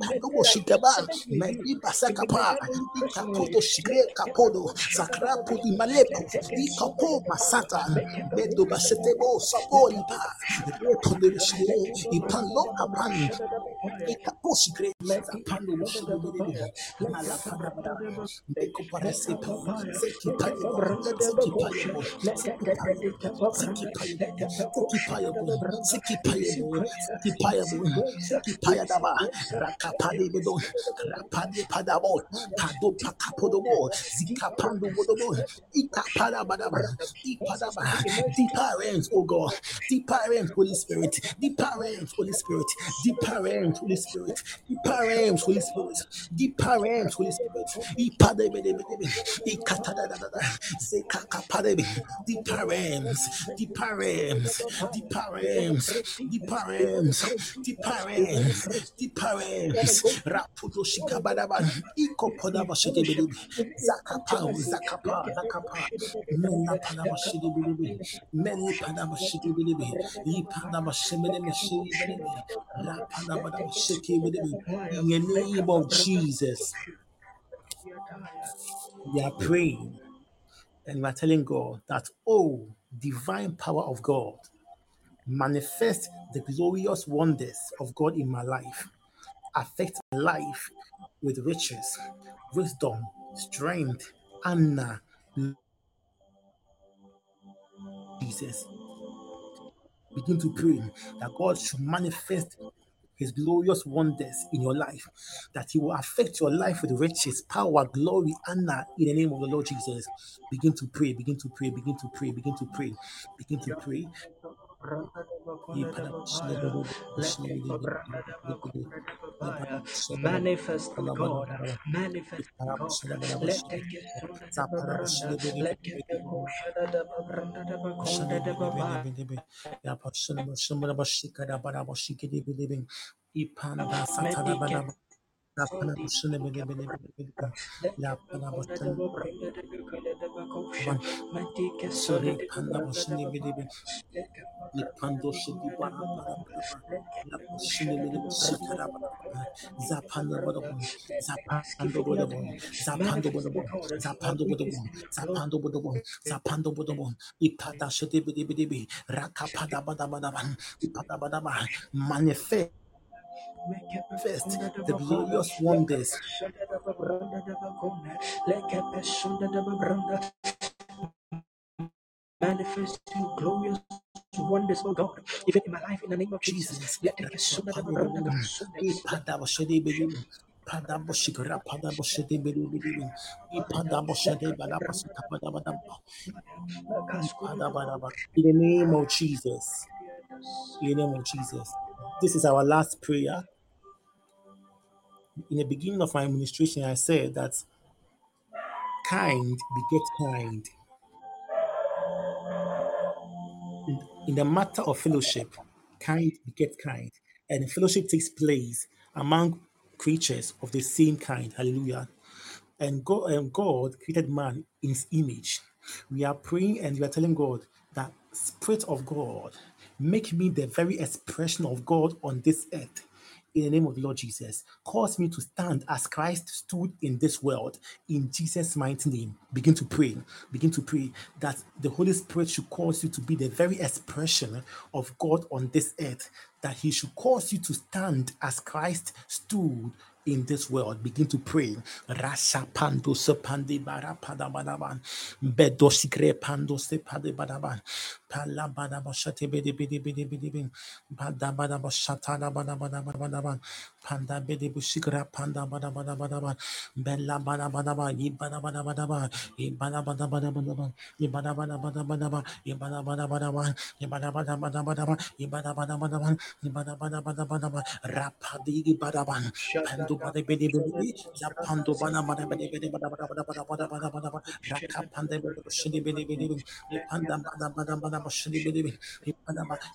Pado Shikaba, Medi Basakapa, Ikapoto Shigre Capodo, Sakrapo di Malepo, Ikapo Masata, Bedo Basetebo, Sapolipa, Repo de Shigre, Ipano Kapan, Ikapo Shigre, Zapando Shigre, Malapada, Beko Parasepo, Seki Payabo, Seki Payabo, Seki Payabo, Seki Payabo, Seki Payabo, Seki Payabo, Seki Payadaba, Rakapade Bedo, Rapade Padabo, Pado Pakapodobo, Zikapando Bodobo, Ikapada Badaba, Ipadaba, deeper realms, oh God, deeper realms, Holy Spirit, deeper realms, Holy Spirit, deeper realms, Holy Spirit, deeper realms, Holy Spirit, deeper realms, Holy Spirit, Ipada Bedebe, Ikatada, Zekakapadebe, deeper realms, deeper realms, deeper realms, deeper realms, deeper realms, deeper realms, Rapudo Shikabadaba, Iko Podaba Shedebe, Zakapa, Zakapa, Zakapa, Mena Padaba Shedebe, Meni Padaba Shedebe, Ipadaba Shedebe, Shedebe, Rapadaba Shedebe, in the name of Jesus, we are praying and we are telling God that, oh, divine power of God, manifest the glorious wonders of God in my life, affect my life with riches, wisdom, strength, honor, Jesus. Begin to pray that God should manifest his glorious wonders in your life, that he will affect your life with riches, power, glory, honor in the name of the Lord Jesus. Begin to pray, begin to pray, begin to pray, begin to pray, begin to pray. Manifest, God, manifest, God. Let the let panda bushene bene bene ni pando shidi bara bara bara bara la bushene bene bene shikara bara bara zapanda bara bara zapando bara bara zapando bara bara zapando bara bara zapando bara bara zapando bara bara ipada shidi bene bene bene rakapada bada bada bada ipada bada bada manifest First, the glorious wonders manifest your glorious wonders, oh God, even in my life, in the name of Jesus. Jesus. Let the Ipada boshede believe. Pada boshikara pada boshede believe. Ipada boshede bala basita pada bada. Ipada bada bada. In the name of Jesus. In the name of Jesus. This is our last prayer. In the beginning of my administration, I said that kind beget kind. In, the matter of fellowship, kind beget kind. And fellowship takes place among creatures of the same kind. Hallelujah. And God, and God created man in his image. We are praying and we are telling God that Spirit of God, make me the very expression of God on this earth. In the name of the Lord Jesus, cause me to stand as Christ stood in this world. In Jesus' mighty name, begin to pray. Begin to pray that the Holy Spirit should cause you to be the very expression of God on this earth. That He should cause you to stand as Christ stood in this world. Begin to pray. Rasha sepande bara badaban. Pando sepade badaban. Pala bede bede bede bede bede. Bada badaban. Panda bede panda badaban. Bella. Ibada. Ibada. Ibada. Ibada. Ibada. Ibada. Ibada badaban.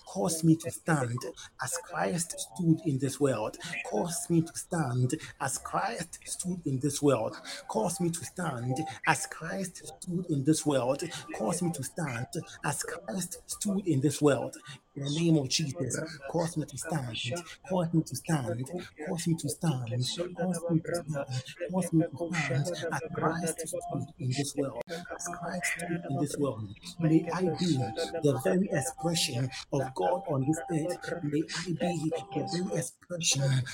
Cause me to stand as Christ stood in this world. Cause me to stand as Christ stood in this world. Cause me to stand as Christ stood in this world. Cause me to stand as Christ stood in this world. In the name of Jesus, cause me to stand. Cause me to stand. Cause me to stand. Cause me to stand. Cause me to stand as Christ in this world. As Christ in this world. May I be the very expression of God on this earth. May I be the very expression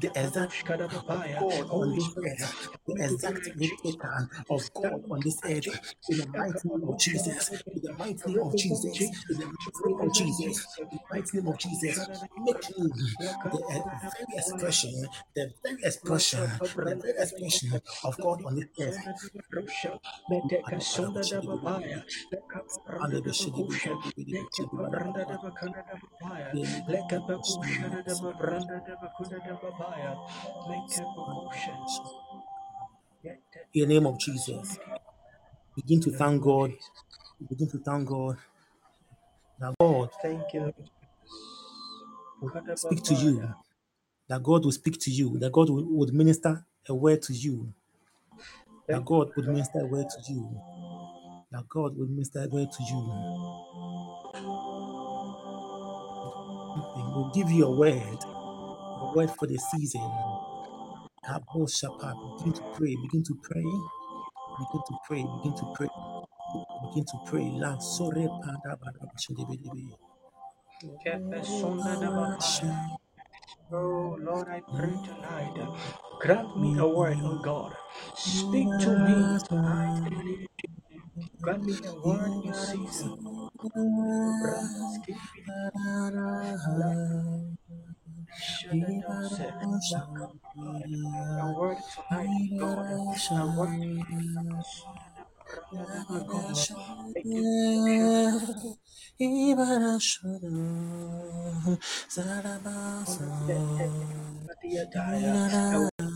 the exact of on this earth, the exact replica of God on this earth, in the mighty name of Jesus, in the mighty name of Jesus, in the mighty name of Jesus, in the mighty name of Jesus, make me the uh, very expression, the very expression, the very expression of God on this earth. Meteka sonda da babaya, leka branda da bakusha, leka branda da bakanda da babaya, leka bakusha da branda da bakunda da babaya, leka bakusha. In the name of Jesus, begin to thank God, begin to thank God that God Thank you. will speak to you, that God will speak to you, that God will, would minister a word to you, that God would minister a word to you, that God would minister a word to you. Something will give you a word, a word for the season. Kabo Shapa, begin to pray, begin to pray, begin to pray, begin to pray, begin to pray. La sore pada bada bashedebedebe. Kepe Oh, sonda da babaya. Barasha. Oh Lord, I pray tonight. uh, Grant me a word, oh God. Speak to me tonight in the name of Jesus. Grant me a word in season. Branda skipi. Shada dose. A word tonight, God. A word tonight. Thank you, Jesus. Thank you, Jesus.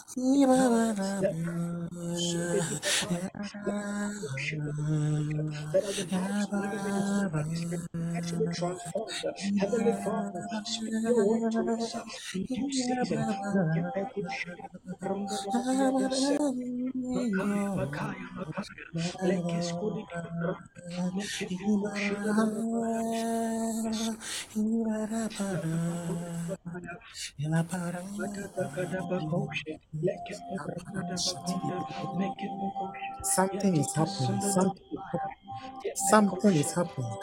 that our devout living in this place be actually transformed. Heavenly Father, speak your word to us in due season. Forgive and forgive. Makaya, makaya, makaya. Leke skudi di branda. Leke dumo shida da branda. Makaya, makaya, makaya. Makaya, makaya, makaya. Something is happening. Something is happening. Something is happening.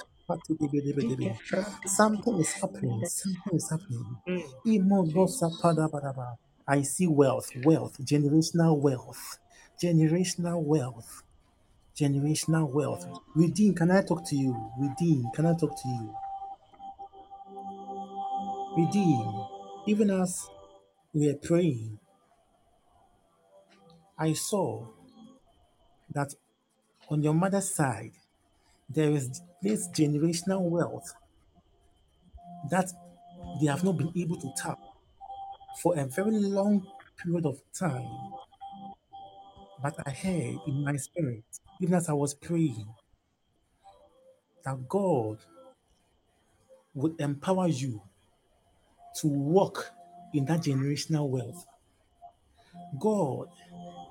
Something is happening. Something is happening. Jesus. Imonosapadabadaba. I see wealth, wealth, generational wealth, generational wealth, generational wealth. Redeem, can I talk to you? Redeem, can I talk to you? Redeem. Even as we are praying, I saw that on your mother's side, there is this generational wealth that they have not been able to tap for a very long period of time. But I heard in my spirit, even as I was praying, that God would empower you to walk in that generational wealth. God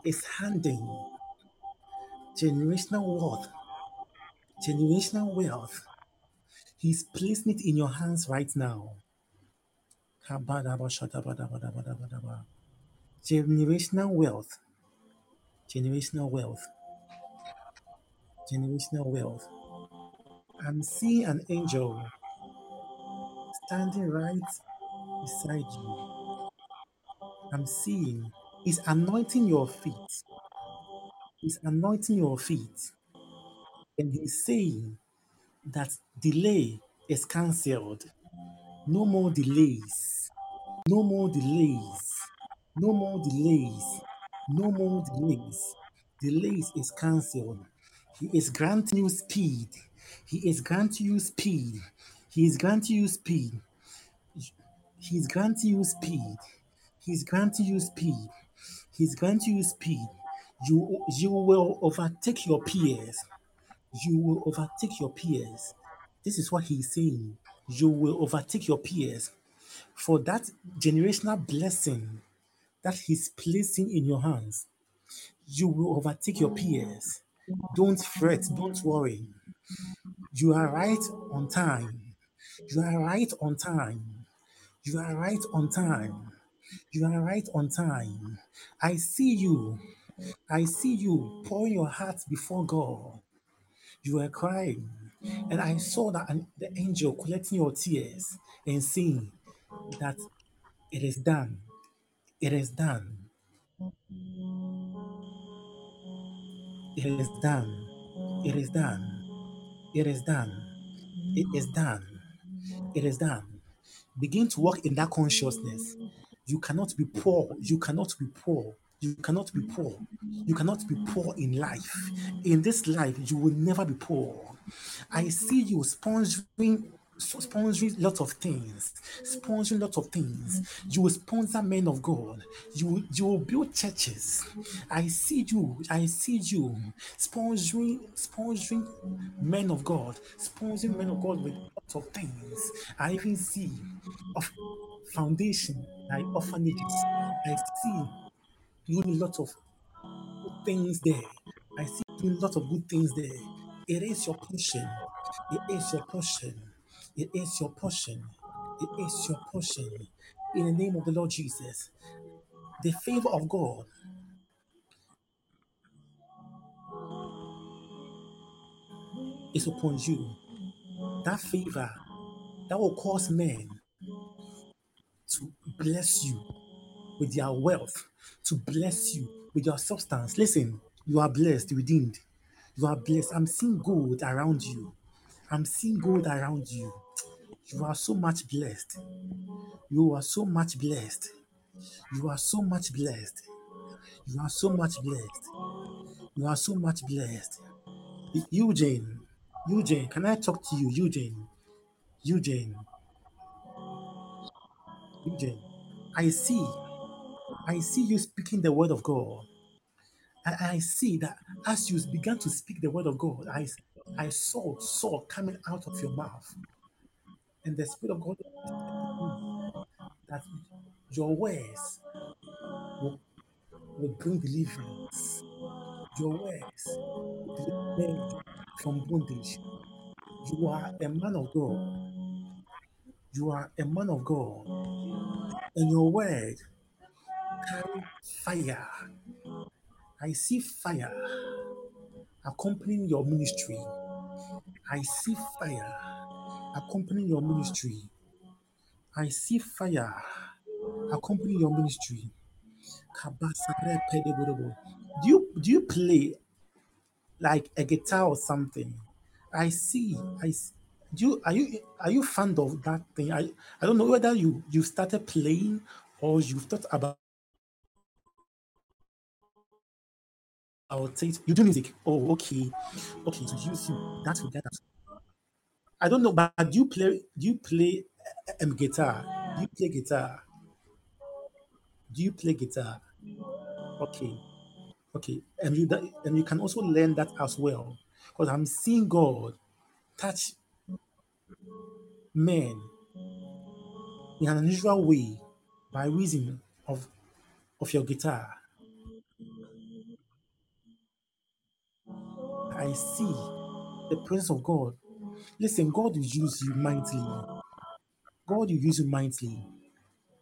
is handing generational wealth, generational wealth. He's placing it in your hands right now. Generational wealth, generational wealth, generational wealth. I'm seeing an angel standing right beside you. I'm seeing He's anointing your feet. He's anointing your feet. And He's saying that delay is cancelled. No more delays. No more delays. No more delays. No more delays. Delays is cancelled. He is granting you speed. He is granting you speed. He is granting you speed. He's granting you speed. He's granting you speed. He's granting you speed. You you will overtake your peers. You will overtake your peers. This is what he's saying. You will overtake your peers for that generational blessing that he's placing in your hands. You will overtake your peers. Don't fret, don't worry. You are right on time. You are right on time. You are right on time. You are right on time. I see you. I see you pouring your heart before God. You are crying. And I saw that an- the angel collecting your tears and saying that it is done. It is done. It is done. It is done. It is done. It is done. It is done. Begin to walk in that consciousness. You cannot be poor. You cannot be poor. You cannot be poor. You cannot be poor in life. In this life, you will never be poor. I see you sponsoring so sponsoring lots of things, sponsoring lots of things. You will sponsor men of God. You will, you will build churches. I see you. I see you sponsoring sponsoring men of God, sponsoring men of God with lots of things. I even see of foundation like orphanages. I see doing lots of good things there. I see doing lots of good things there. It is your portion. It is your portion. It is your portion. It is your portion. In the name of the Lord Jesus, the favor of God is upon you. That favor that will cause men to bless you with their wealth, to bless you with your substance. Listen, you are blessed, redeemed. You are blessed. I'm seeing gold around you. I'm seeing gold around you. You are so much blessed. You are so much blessed. You are so much blessed. You are so much blessed. You are so much blessed. Eugene, Eugene, can I talk to you? Eugene, Eugene, I see, I see you speaking the word of God. I, I see that as you began to speak the word of God, I, I saw saw coming out of your mouth. And the Spirit of God that your words will, will bring deliverance. Your words will men from bondage. You are a man of God. You are a man of God. And your word carry fire. I see fire accompanying your ministry. I see fire accompanying your ministry. I see fire accompanying your ministry. Do you do you play like a guitar or something? I see. I s- do. You, are you are you fond of that thing? I I don't know whether you you started playing or you've thought about it. You do music. Oh, okay, okay. Use you. That's what that. I don't know, but do you play? Do you play um, guitar? Do you play guitar? Do you play guitar? Okay, okay. And you that, and you can also learn that as well, because I'm seeing God touch men in an unusual way by reason of of your guitar. I see the presence of God. Listen, God will use you mightily. God will use you mightily.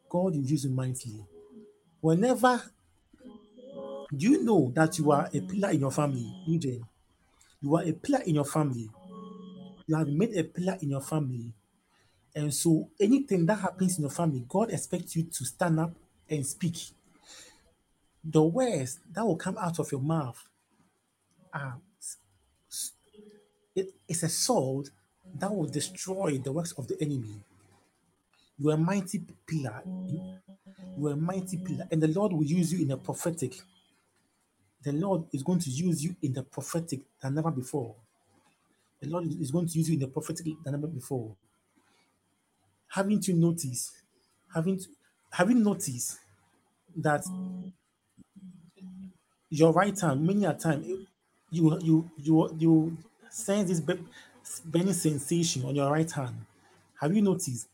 God will use you mightily. Whenever you know that you are a pillar in your family? You are a pillar in your family. You have made a pillar in your family. And so anything that happens in your family, God expects you to stand up and speak. The words that will come out of your mouth are it, it's a sword that will destroy the works of the enemy. You are a mighty pillar. You are a mighty pillar. And the Lord will use you in the prophetic. The Lord is going to use you in the prophetic than never before. The Lord is going to use you in the prophetic never before. Having to notice, having to, having noticed that your right hand, many a time, you you you you sense this bu- burning sensation on your right hand. Have you noticed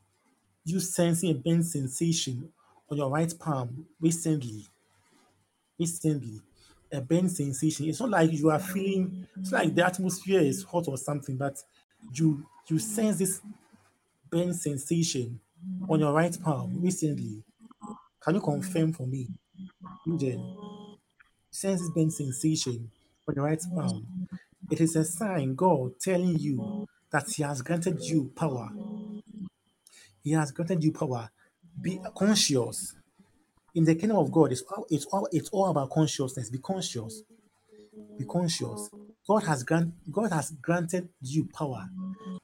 you sensing a burning sensation on your right palm recently? Recently, a burning sensation. It's not like you are feeling. It's like the atmosphere is hot or something, but you you sense this burning sensation on your right palm recently. Can you confirm for me, Eugene? Sense this burning sensation on your right palm. It is a sign God telling you that He has granted you power. He has granted you power. Be conscious. In the kingdom of God, it's all, it's all, it's all about consciousness. Be conscious. Be conscious. God has grant, God has granted you power,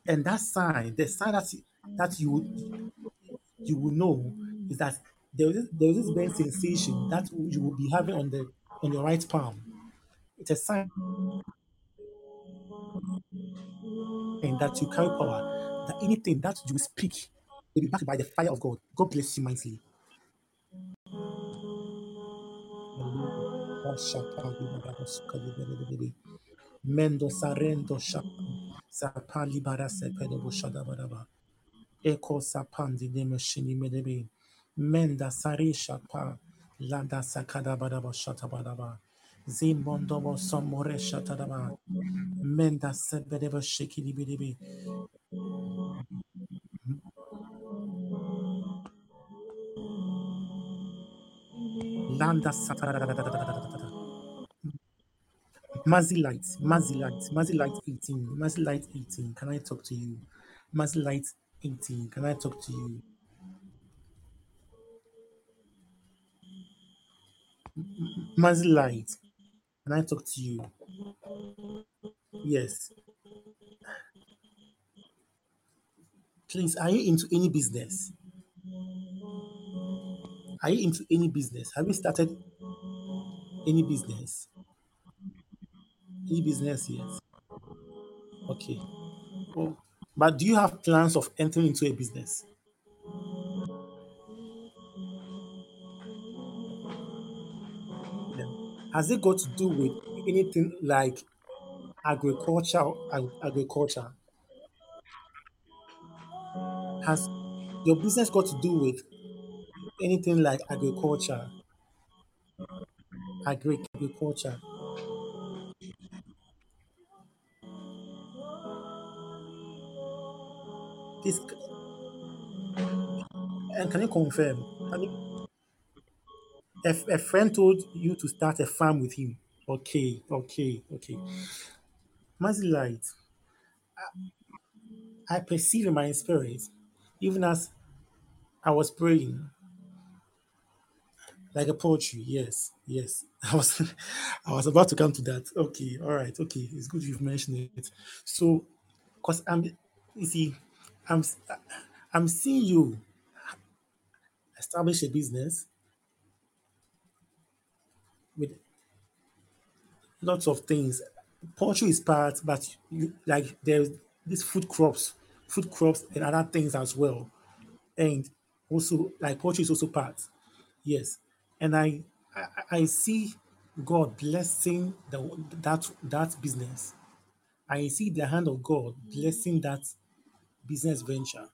and that sign, the sign that that you will- you will know is that there is there is this burning sensation that you will be having on the on your right palm. It's a sign and that you carry power. That anything that you speak will be backed by the fire of God. God bless you mightily. Mendo sarendo sha sapali se sepedo bushada baraba. Eko sapandi de machini medebe. Menda sari shapa. landa sakada baraba shata baraba. Zimbondo bo somore shata baraba. Menda sebedeva shikidi bidibi. Landa satara. Mazzy Light, Mazzy Light, Mazzy Light 18, Mazzy Light 18, can I talk to you? Mazzy Light 18, can I talk to you? Mazzy Light, can I talk to you? Yes. Please, are you into any business? Are you into any business? Have you started any business? Any business yet? Okay. Oh, but do you have plans of entering into a business? Has it got to do with anything like agriculture? ag- Agriculture has your business got to do with anything like agriculture? Agri agriculture. This and can you confirm? Can you, a, a friend told you to start a farm with him. Okay, okay, okay. Mazilite, I perceive in my spirit, even as I was praying, like a poetry. Yes, yes. I was, I was about to come to that. Okay, all right. Okay, it's good you've mentioned it. So, cause I'm, you see, I'm, I'm seeing you establish a business with lots of things. Poultry is part, but you, like there's these food crops, food crops and other things as well. And also like poultry is also part. Yes. And I I, I see God blessing the that that business. I see the hand of God blessing that business venture.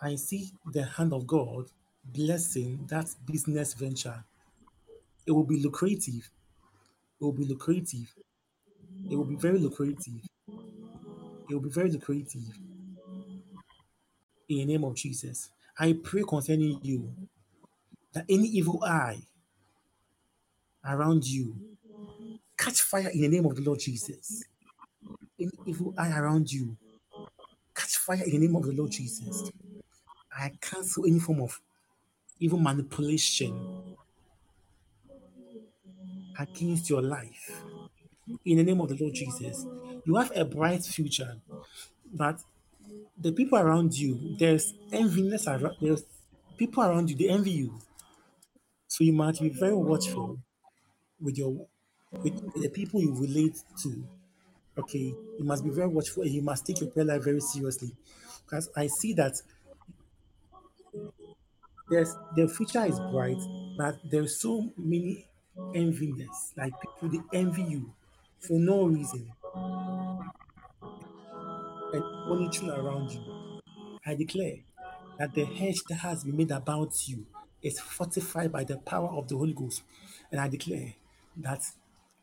I see the hand of God blessing that business venture. It will be lucrative. It will be lucrative. It will be very lucrative. It will be very lucrative in the name of Jesus. I pray concerning you that any evil eye around you catch fire in the name of the Lord Jesus. Any evil eye around you catch fire in the name of the Lord Jesus. I cancel any form of even manipulation against your life. In the name of the Lord Jesus. You have a bright future, but the people around you, there's enviness around there's people around you, they envy you. So you must be very watchful with your with the people you relate to. Okay, you must be very watchful you must take your prayer life very seriously. Because I see that there's the future is bright, but there's so many enviness. Like people they envy you for no reason and monitoring around you. I declare that the hedge that has been made about you is fortified by the power of the Holy Ghost. And I declare that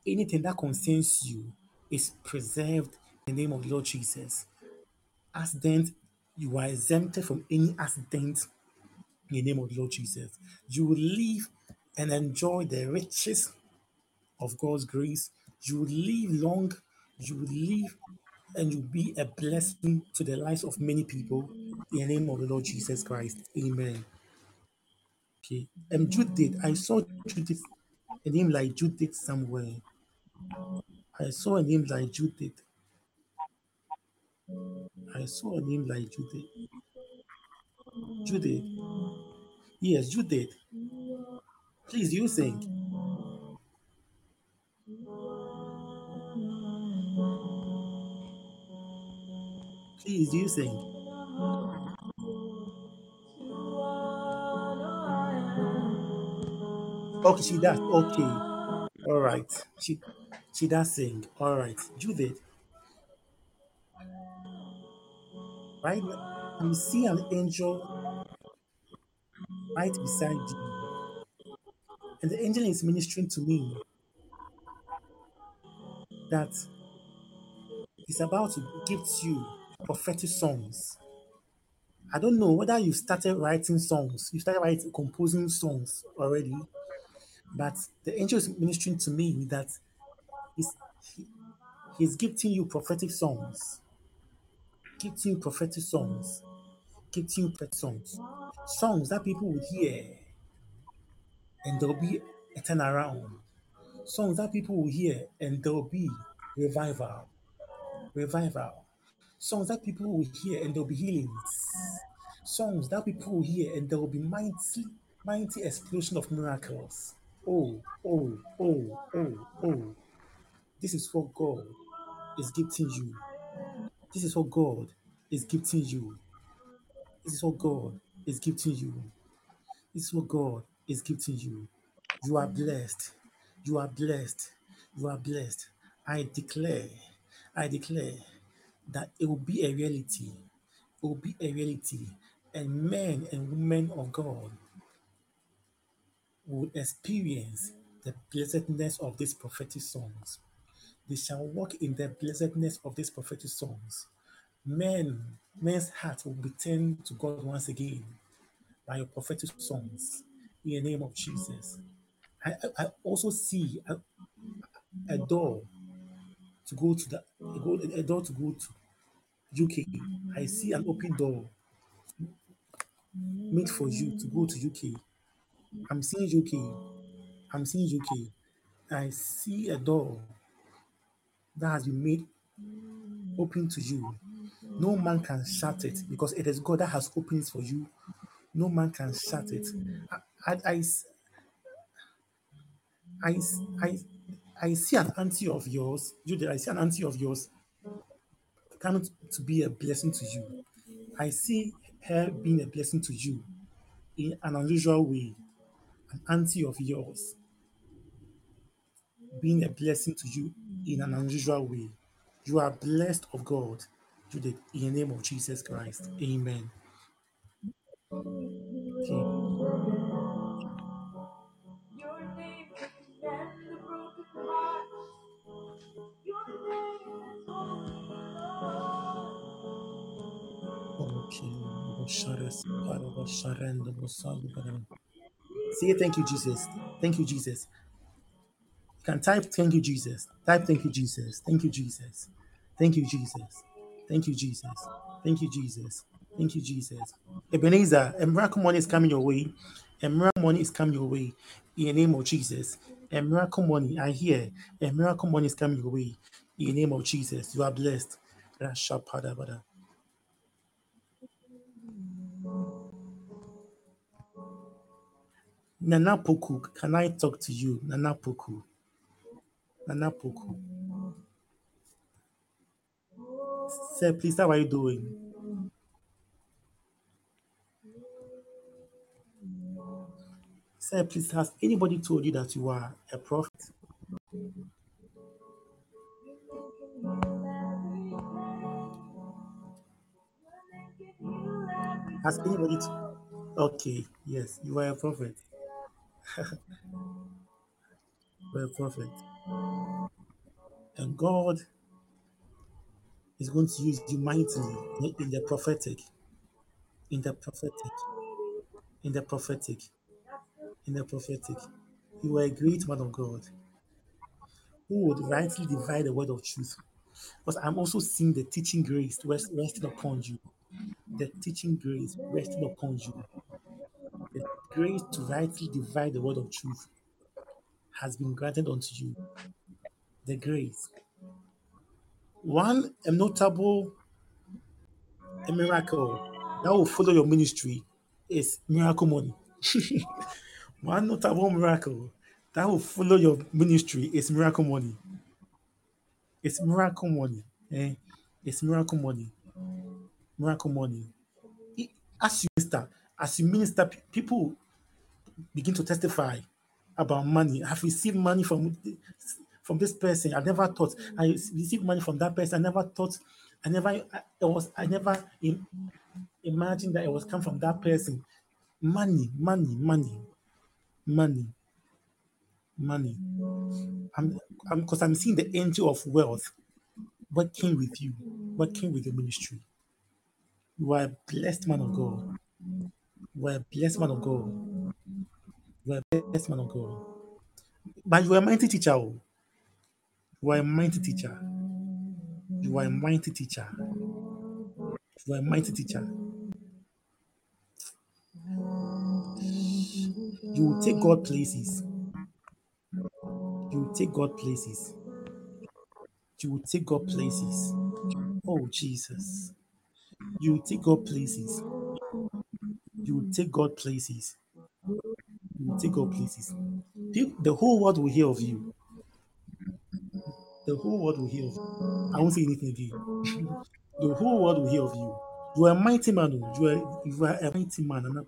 anything that concerns you is preserved in the name of the Lord Jesus. Accident, you are exempted from any accident in the name of the Lord Jesus. You will live and enjoy the riches of God's grace. You will live long. You will live and you'll be a blessing to the lives of many people in the name of the Lord Jesus Christ. Amen. Okay. Um, Judith, I saw Judith, a name like Judith somewhere. I saw a name like Judith. I saw a name like Judith. Judith. Yes, Judith. Please, you sing. Please, you sing. Okay, she does. Okay. All right. She she does sing. All right. Judith. Right now, you see an angel right beside you. And the angel is ministering to me that he's about to gift you prophetic songs. I don't know whether you started writing songs, you started writing, composing songs already, but the angel is ministering to me that he's, he, he's gifting you prophetic songs, gifting you prophetic songs, gifting you prophetic songs, songs that people will hear. And there'll be a turnaround, songs that people will hear and there'll be revival, revival, songs that people will hear and there'll be healings, songs that people will hear and there will be mighty, mighty explosion of miracles. Oh, oh, oh, oh, oh. This is what God is gifting you. This is what God is gifting you. This is what God is gifting you. This is what God is gifting you. You are blessed. You are blessed. You are blessed. I declare, I declare that it will be a reality. It will be a reality. And men and women of God will experience the blessedness of these prophetic songs. They shall walk in the blessedness of these prophetic songs. Men, men's hearts will be turned to God once again by your prophetic songs in the name of Jesus. I, I also see a, a door to go to the a, go, a door to go to UK. I see an open door made for you to go to UK. I'm seeing UK. I'm seeing UK. I see a door that has been made open to you. No man can shut it because it is God that has opened it for you. No man can shut it. I, I, I, I, I, see an auntie of yours, Judith, I see an auntie of yours coming to be a blessing to you. I see her being a blessing to you in an unusual way. An auntie of yours being a blessing to you in an unusual way. You are blessed of God, Judith, in the name of Jesus Christ. Amen. Okay. Your name can mend the broken heart. Your name is Okay. Say thank you, Jesus. Thank you, Jesus. Can type thank you, Jesus. Type thank you, Jesus. Thank you, Jesus. Thank you, Jesus. Thank you, Jesus. Thank you, Jesus. Thank you, Jesus. Ebenezer, a miracle money is coming your way. A miracle money is coming your way. In the name of Jesus. A miracle money, I hear. A miracle money is coming your way. In the name of Jesus. You are blessed. Nana Poku, can I talk to you? Nana Poku. Nana Sir, please, how are you doing? Sir, please, has anybody told you that you are a prophet? Has anybody? T- okay, yes, you are a prophet. you are a prophet. And God is going to use you mightily in the prophetic, in the prophetic, in the prophetic, in the prophetic. You are a great man of God who would rightly divide the word of truth. But I'm also seeing the teaching grace rest, resting upon you. The teaching grace resting upon you. The grace to rightly divide the word of truth has been granted unto you. The grace. One a notable a miracle that will follow your ministry is miracle money. One notable miracle that will follow your ministry is miracle money. It's miracle money. Eh? It's miracle money. Miracle money. As you minister, as you minister, people begin to testify about money. I've received money from from this person. I never thought I received money from that person. I never thought. I never. I, it was. I never im- imagined that it was come from that person. Money, money, money, money, money. I'm. I'm because I'm seeing the angel of wealth working with you, working with your ministry. You are a blessed man of God. You are a blessed man of God. Man of God. But you are a mighty teacher. oh. You are a mighty teacher. You are a mighty teacher. You are a mighty teacher. You will take God places. You will take God places. You will take God places. Oh, Jesus. You will take God places. You will take God places. Take God places. The whole world will hear of you. The whole world will hear of you. I won't say anything again. the whole world will hear of you. You are a mighty man. oh. You are, you are a mighty man.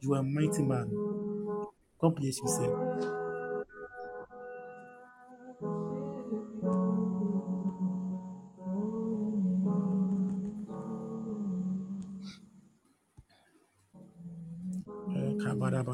You are a mighty man. Bless you,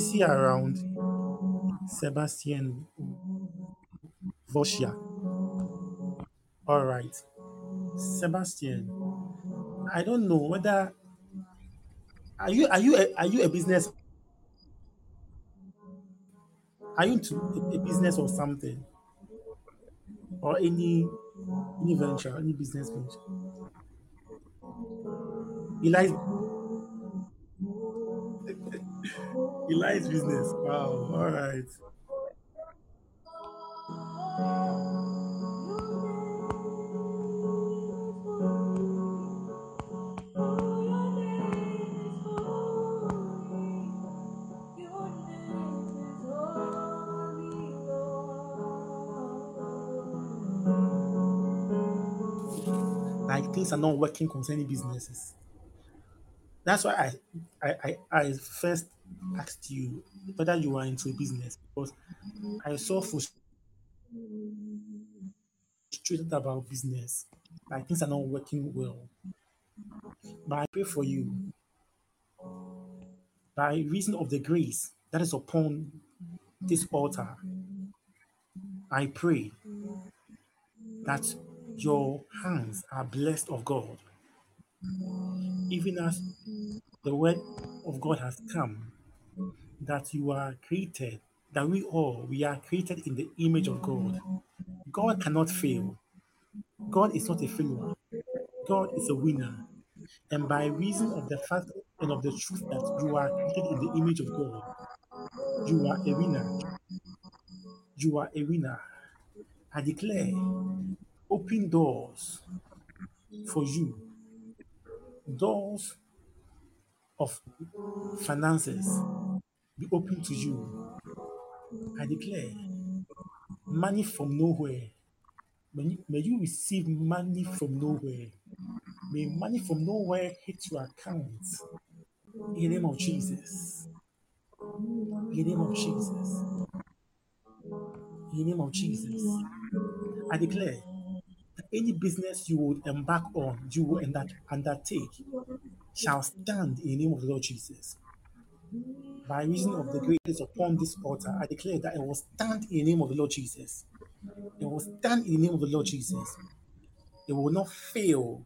Is he around? Sebastian Voshia. All right. Sebastian, I don't know whether are you are you a, are you a business are you into a, a business or something or any any venture any business venture? Eli's Eli's business. Wow. All right. Like things are not working concerning businesses. That's why I I I, I first asked you whether you are into business because I saw frustrated about business, like things are not working well. But I pray for you by reason of the grace that is upon this altar. I pray that your hands are blessed of God, even as the word of God has come, that you are created, that we all we are created in the image of God. God cannot fail. God is not a failure. God is a winner. And by reason of the fact and of the truth that you are created in the image of God, you are a winner. You are a winner. I declare open doors for you, doors of finances be open to you. I declare money from nowhere. May you, may you receive money from nowhere. May money from nowhere hit your account. In the name of Jesus. In the name of Jesus. In the name of Jesus. I declare that any business you would embark on, you will under- undertake, shall stand in the name of the Lord Jesus. By reason of the greatness upon this altar, I declare that it will stand in the name of the Lord Jesus. It will stand in the name of the Lord Jesus. It will not fail.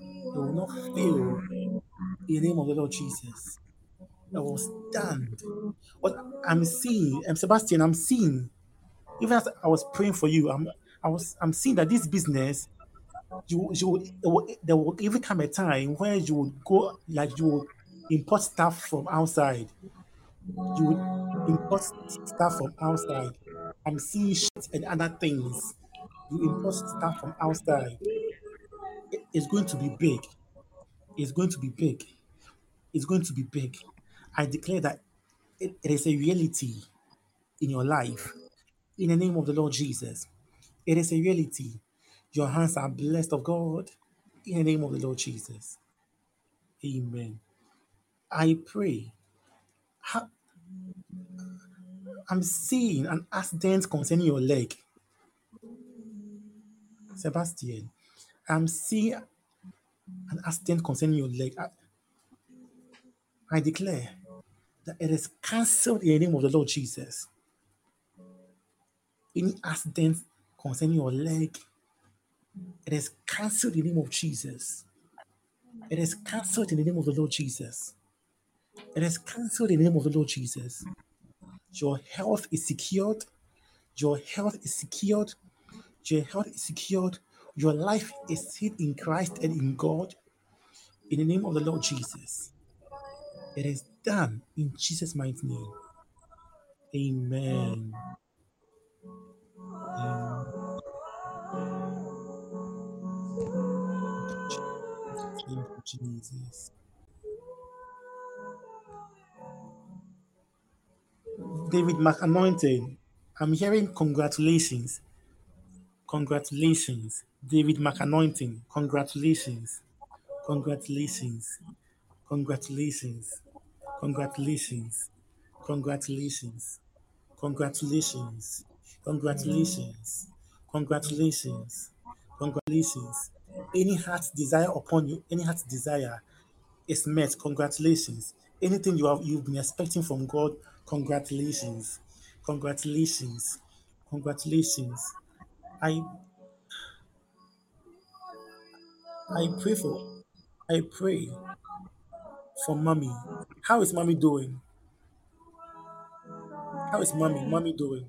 It will not fail in the name of the Lord Jesus. It will stand. What I'm seeing, um, Sebastian, I'm seeing, even as I was praying for you, I'm, I was, I'm seeing that this business, you, you, it will, there will even come a time where you would go, like you would import stuff from outside. You would import stuff from outside. I'm seeing shit and other things. You import stuff from outside. It's going to be big. It's going to be big. It's going to be big. I declare that it, it is a reality in your life. In the name of the Lord Jesus. It is a reality. Your hands are blessed of God. In the name of the Lord Jesus. Amen. I pray. I'm seeing an accident concerning your leg. Sebastian, I'm seeing an accident concerning your leg. I, I declare that it is cancelled in the name of the Lord Jesus. Any accident concerning your leg, it is cancelled in the name of Jesus. It is cancelled in the name of the Lord Jesus. It is cancelled in the name of the Lord Jesus. Your health is secured. Your health is secured. Your health is secured. Your life is hid in Christ and in God. In the name of the Lord Jesus. It is done in Jesus' mighty name. Amen. Amen. Jesus. David McAnointing, I'm hearing congratulations. Congratulations. David McAnointing, congratulations. Congratulations. Congratulations. Congratulations. Congratulations. Congratulations. Congratulations. Congratulations. Congratulations. Any heart's desire upon you, any heart's desire is met. Congratulations. Anything you have you've been expecting from God, congratulations. Congratulations. Congratulations. I I pray for I pray for mommy. How is mommy doing? How is mommy? Mommy doing?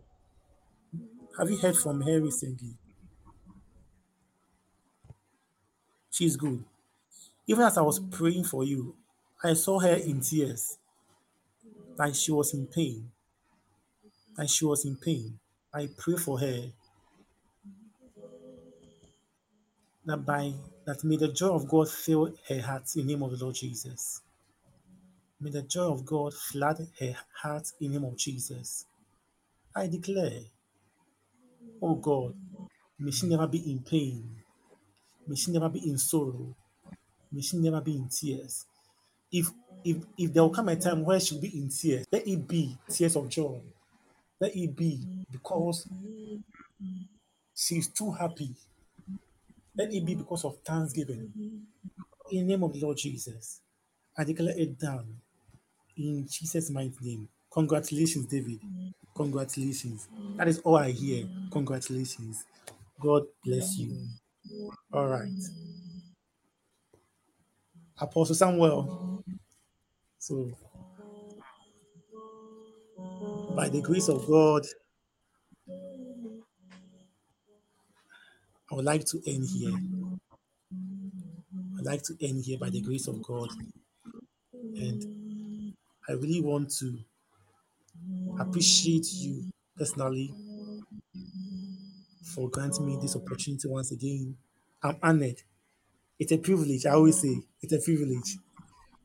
Have you heard from her recently? She's good. Even as I was praying for you, I saw her in tears, like she was in pain. That she was in pain. I pray for her that by that may the joy of God fill her heart in the name of the Lord Jesus. May the joy of God flood her heart in the name of Jesus. I declare, oh God, may she never be in pain. May she never be in sorrow. May she never be in tears. If if if there will come a time where she'll be in tears, let it be tears of joy. Let it be because She's too happy. Let it be because of thanksgiving. In the name of the Lord Jesus, I declare it down. In Jesus' mighty name. Congratulations, David. Congratulations. That is all I hear. Congratulations. God bless you. All right. Apostle Samuel. So, by the grace of God, I would like to end here. I'd like to end here by the grace of God. And I really want to appreciate you personally for granting me this opportunity once again. I'm honored. It's a privilege. I always say it's a privilege.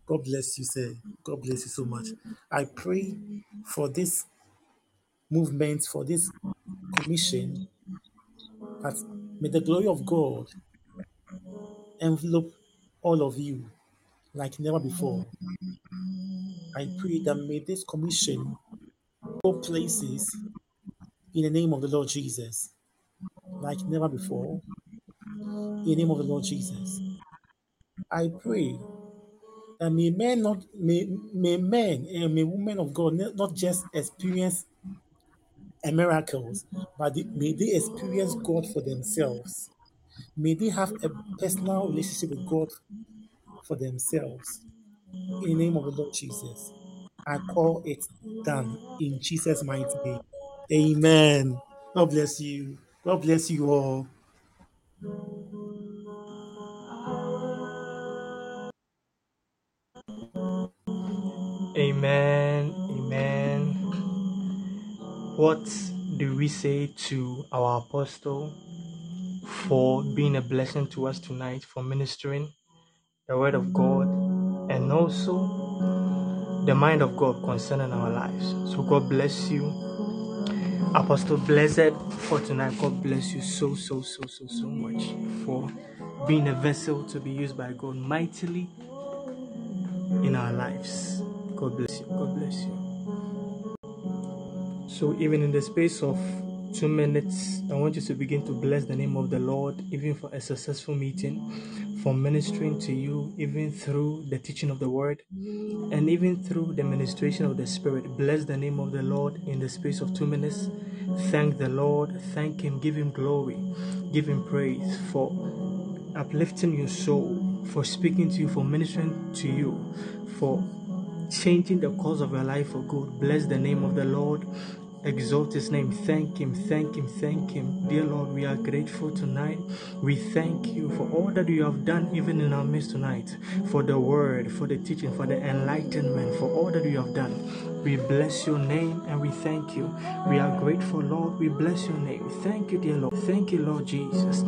God bless you, sir. God bless you so much. I pray for this movement, for this commission, that may the glory of God envelop all of you like never before. I pray that may this commission go places in the name of the Lord Jesus like never before. In the name of the Lord Jesus. I pray that may men not may, may men and may women of God not just experience miracles, but may they experience God for themselves. May they have a personal relationship with God for themselves. In the name of the Lord Jesus, I call it done in Jesus' mighty name. Amen. God bless you. God bless you all. Amen. Amen. What do we say to our apostle for being a blessing to us tonight, for ministering the word of God and also the mind of God concerning our lives? So, God bless you. Apostle Blessed for tonight. God bless you so, so, so, so, so much for being a vessel to be used by God mightily in our lives. God bless you. God bless you. So, even in the space of two minutes, I want you to begin to bless the name of the Lord, even for a successful meeting, for ministering to you, even through the teaching of the word, and even through the ministration of the Spirit. Bless the name of the Lord in the space of two minutes. Thank the Lord, thank Him, give Him glory, give Him praise for uplifting your soul, for speaking to you, for ministering to you, for changing the course of your life for good. Bless the name of the Lord. Exalt his name. Thank him, thank him, thank him. Dear Lord, we are grateful tonight. We thank you for all that you have done, even in our midst tonight, for the word, for the teaching, for the enlightenment, for all that you have done. We bless your name and we thank you. We are grateful, Lord. We bless your name. Thank you, dear Lord. Thank you, Lord Jesus.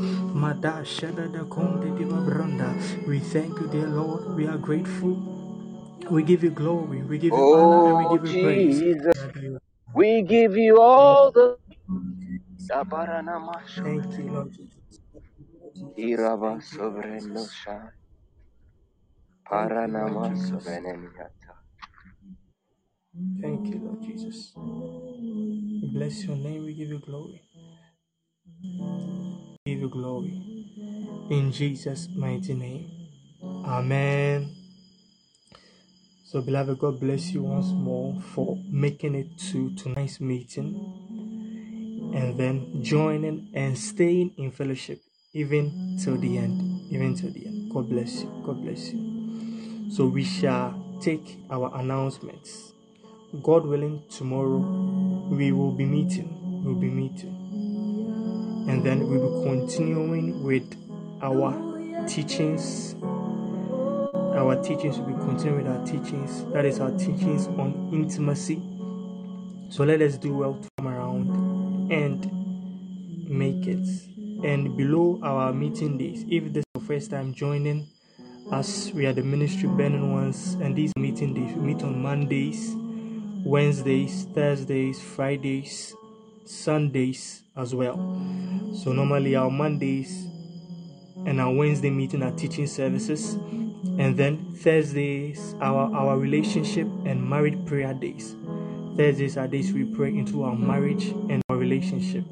We thank you, dear Lord. We are grateful. We give you glory, we give you honor, and we Oh, give you praise. Jesus, we give you all the. Thank you, Lord Jesus. Thank you, Lord Jesus. Iraba Thank you, Lord Jesus. sovrenosha, Thank you, Lord paranama Jesus. soveneniata. Thank you, Lord Jesus. We bless your name, we give you glory. We give you glory. In Jesus' mighty name. Amen. So, beloved, God bless you once more for making it to tonight's meeting and then joining and staying in fellowship even till the end. Even till the end. God bless you. God bless you. So, we shall take our announcements. God willing, tomorrow we will be meeting. We'll be meeting. And then we will be continuing with our teachings. Our teachings will be continuing with our teachings. That is our teachings on intimacy. So let us do well to come around and make it. And below our meeting days, if this is your first time joining us, we are the ministry burning ones, and these meeting days we meet on Mondays, Wednesdays, Thursdays, Fridays, Sundays as well. So normally our Mondays and our Wednesday meeting are teaching services, and mm. then Thursdays our our relationship and married prayer days. Thursdays are days we pray into our marriage and our relationship,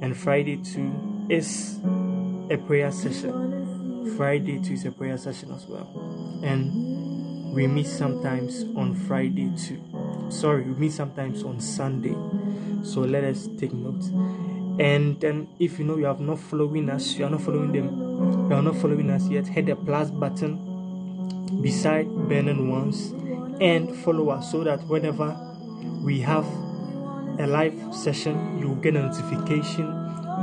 And Friday too is a prayer session. Friday too is a prayer session as well. And we meet sometimes on Friday too. Sorry, we meet sometimes on Sunday. So let us take note. And then if you know you have not following us, you are not following them, you are not following us yet, hit the plus button beside burning ones and follow us so that whenever we have a live session, you will get a notification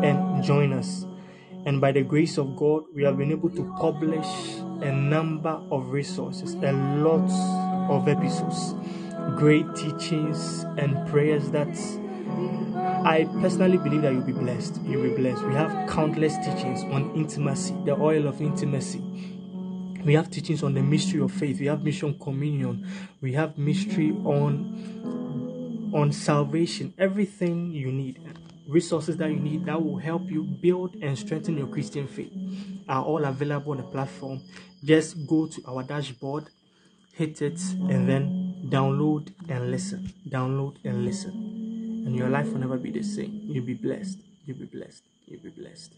and join us. And by the grace of God, we have been able to publish a number of resources, a lot of episodes, great teachings and prayers that I personally believe that you'll be blessed. You'll be blessed. We have countless teachings on intimacy, the oil of intimacy. We have teachings on the mystery of faith. We have mission communion. We have mystery on on salvation. Everything you need, resources that you need that will help you build and strengthen your Christian faith are all available on the platform. Just go to our dashboard, hit it, and then download and listen. Download and listen. And your life will never be the same. You'll be blessed. You'll be blessed. You'll be blessed.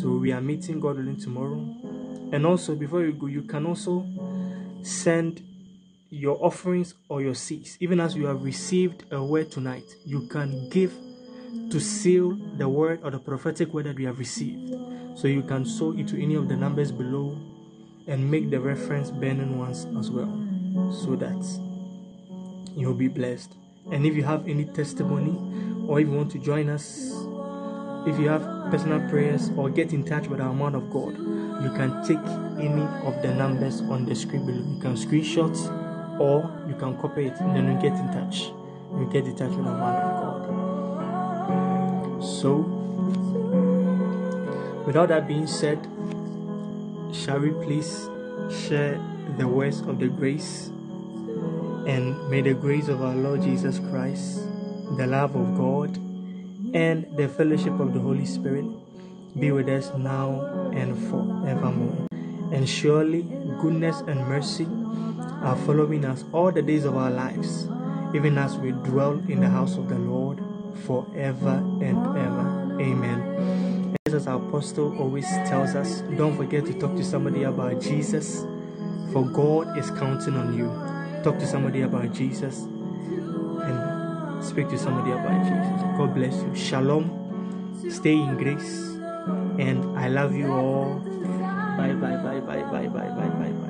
So we are meeting God willing tomorrow. And also before you go, you can also send your offerings or your seeds. Even as you have received a word tonight, you can give to seal the word or the prophetic word that we have received. So you can sow it to any of the numbers below and make the reference burning ones as well. So that you'll be blessed. And if you have any testimony or if you want to join us, if you have personal prayers or get in touch with our man of God, you can take any of the numbers on the screen below. You can screenshot or you can copy it and then you get in touch. You get in touch with our man of God. So, without that being said, shall we please share the words of the grace? And may the grace of our Lord Jesus Christ, the love of God, and the fellowship of the Holy Spirit be with us now and forevermore. And surely goodness and mercy are following us all the days of our lives, even as we dwell in the house of the Lord forever and ever. Amen. As our apostle always tells us, don't forget to talk to somebody about Jesus, for God is counting on you. Talk to somebody about Jesus speak to somebody about Jesus. God bless you. Shalom. Stay in grace. And I love you all. Bye, bye, bye, bye, bye, bye, bye, bye.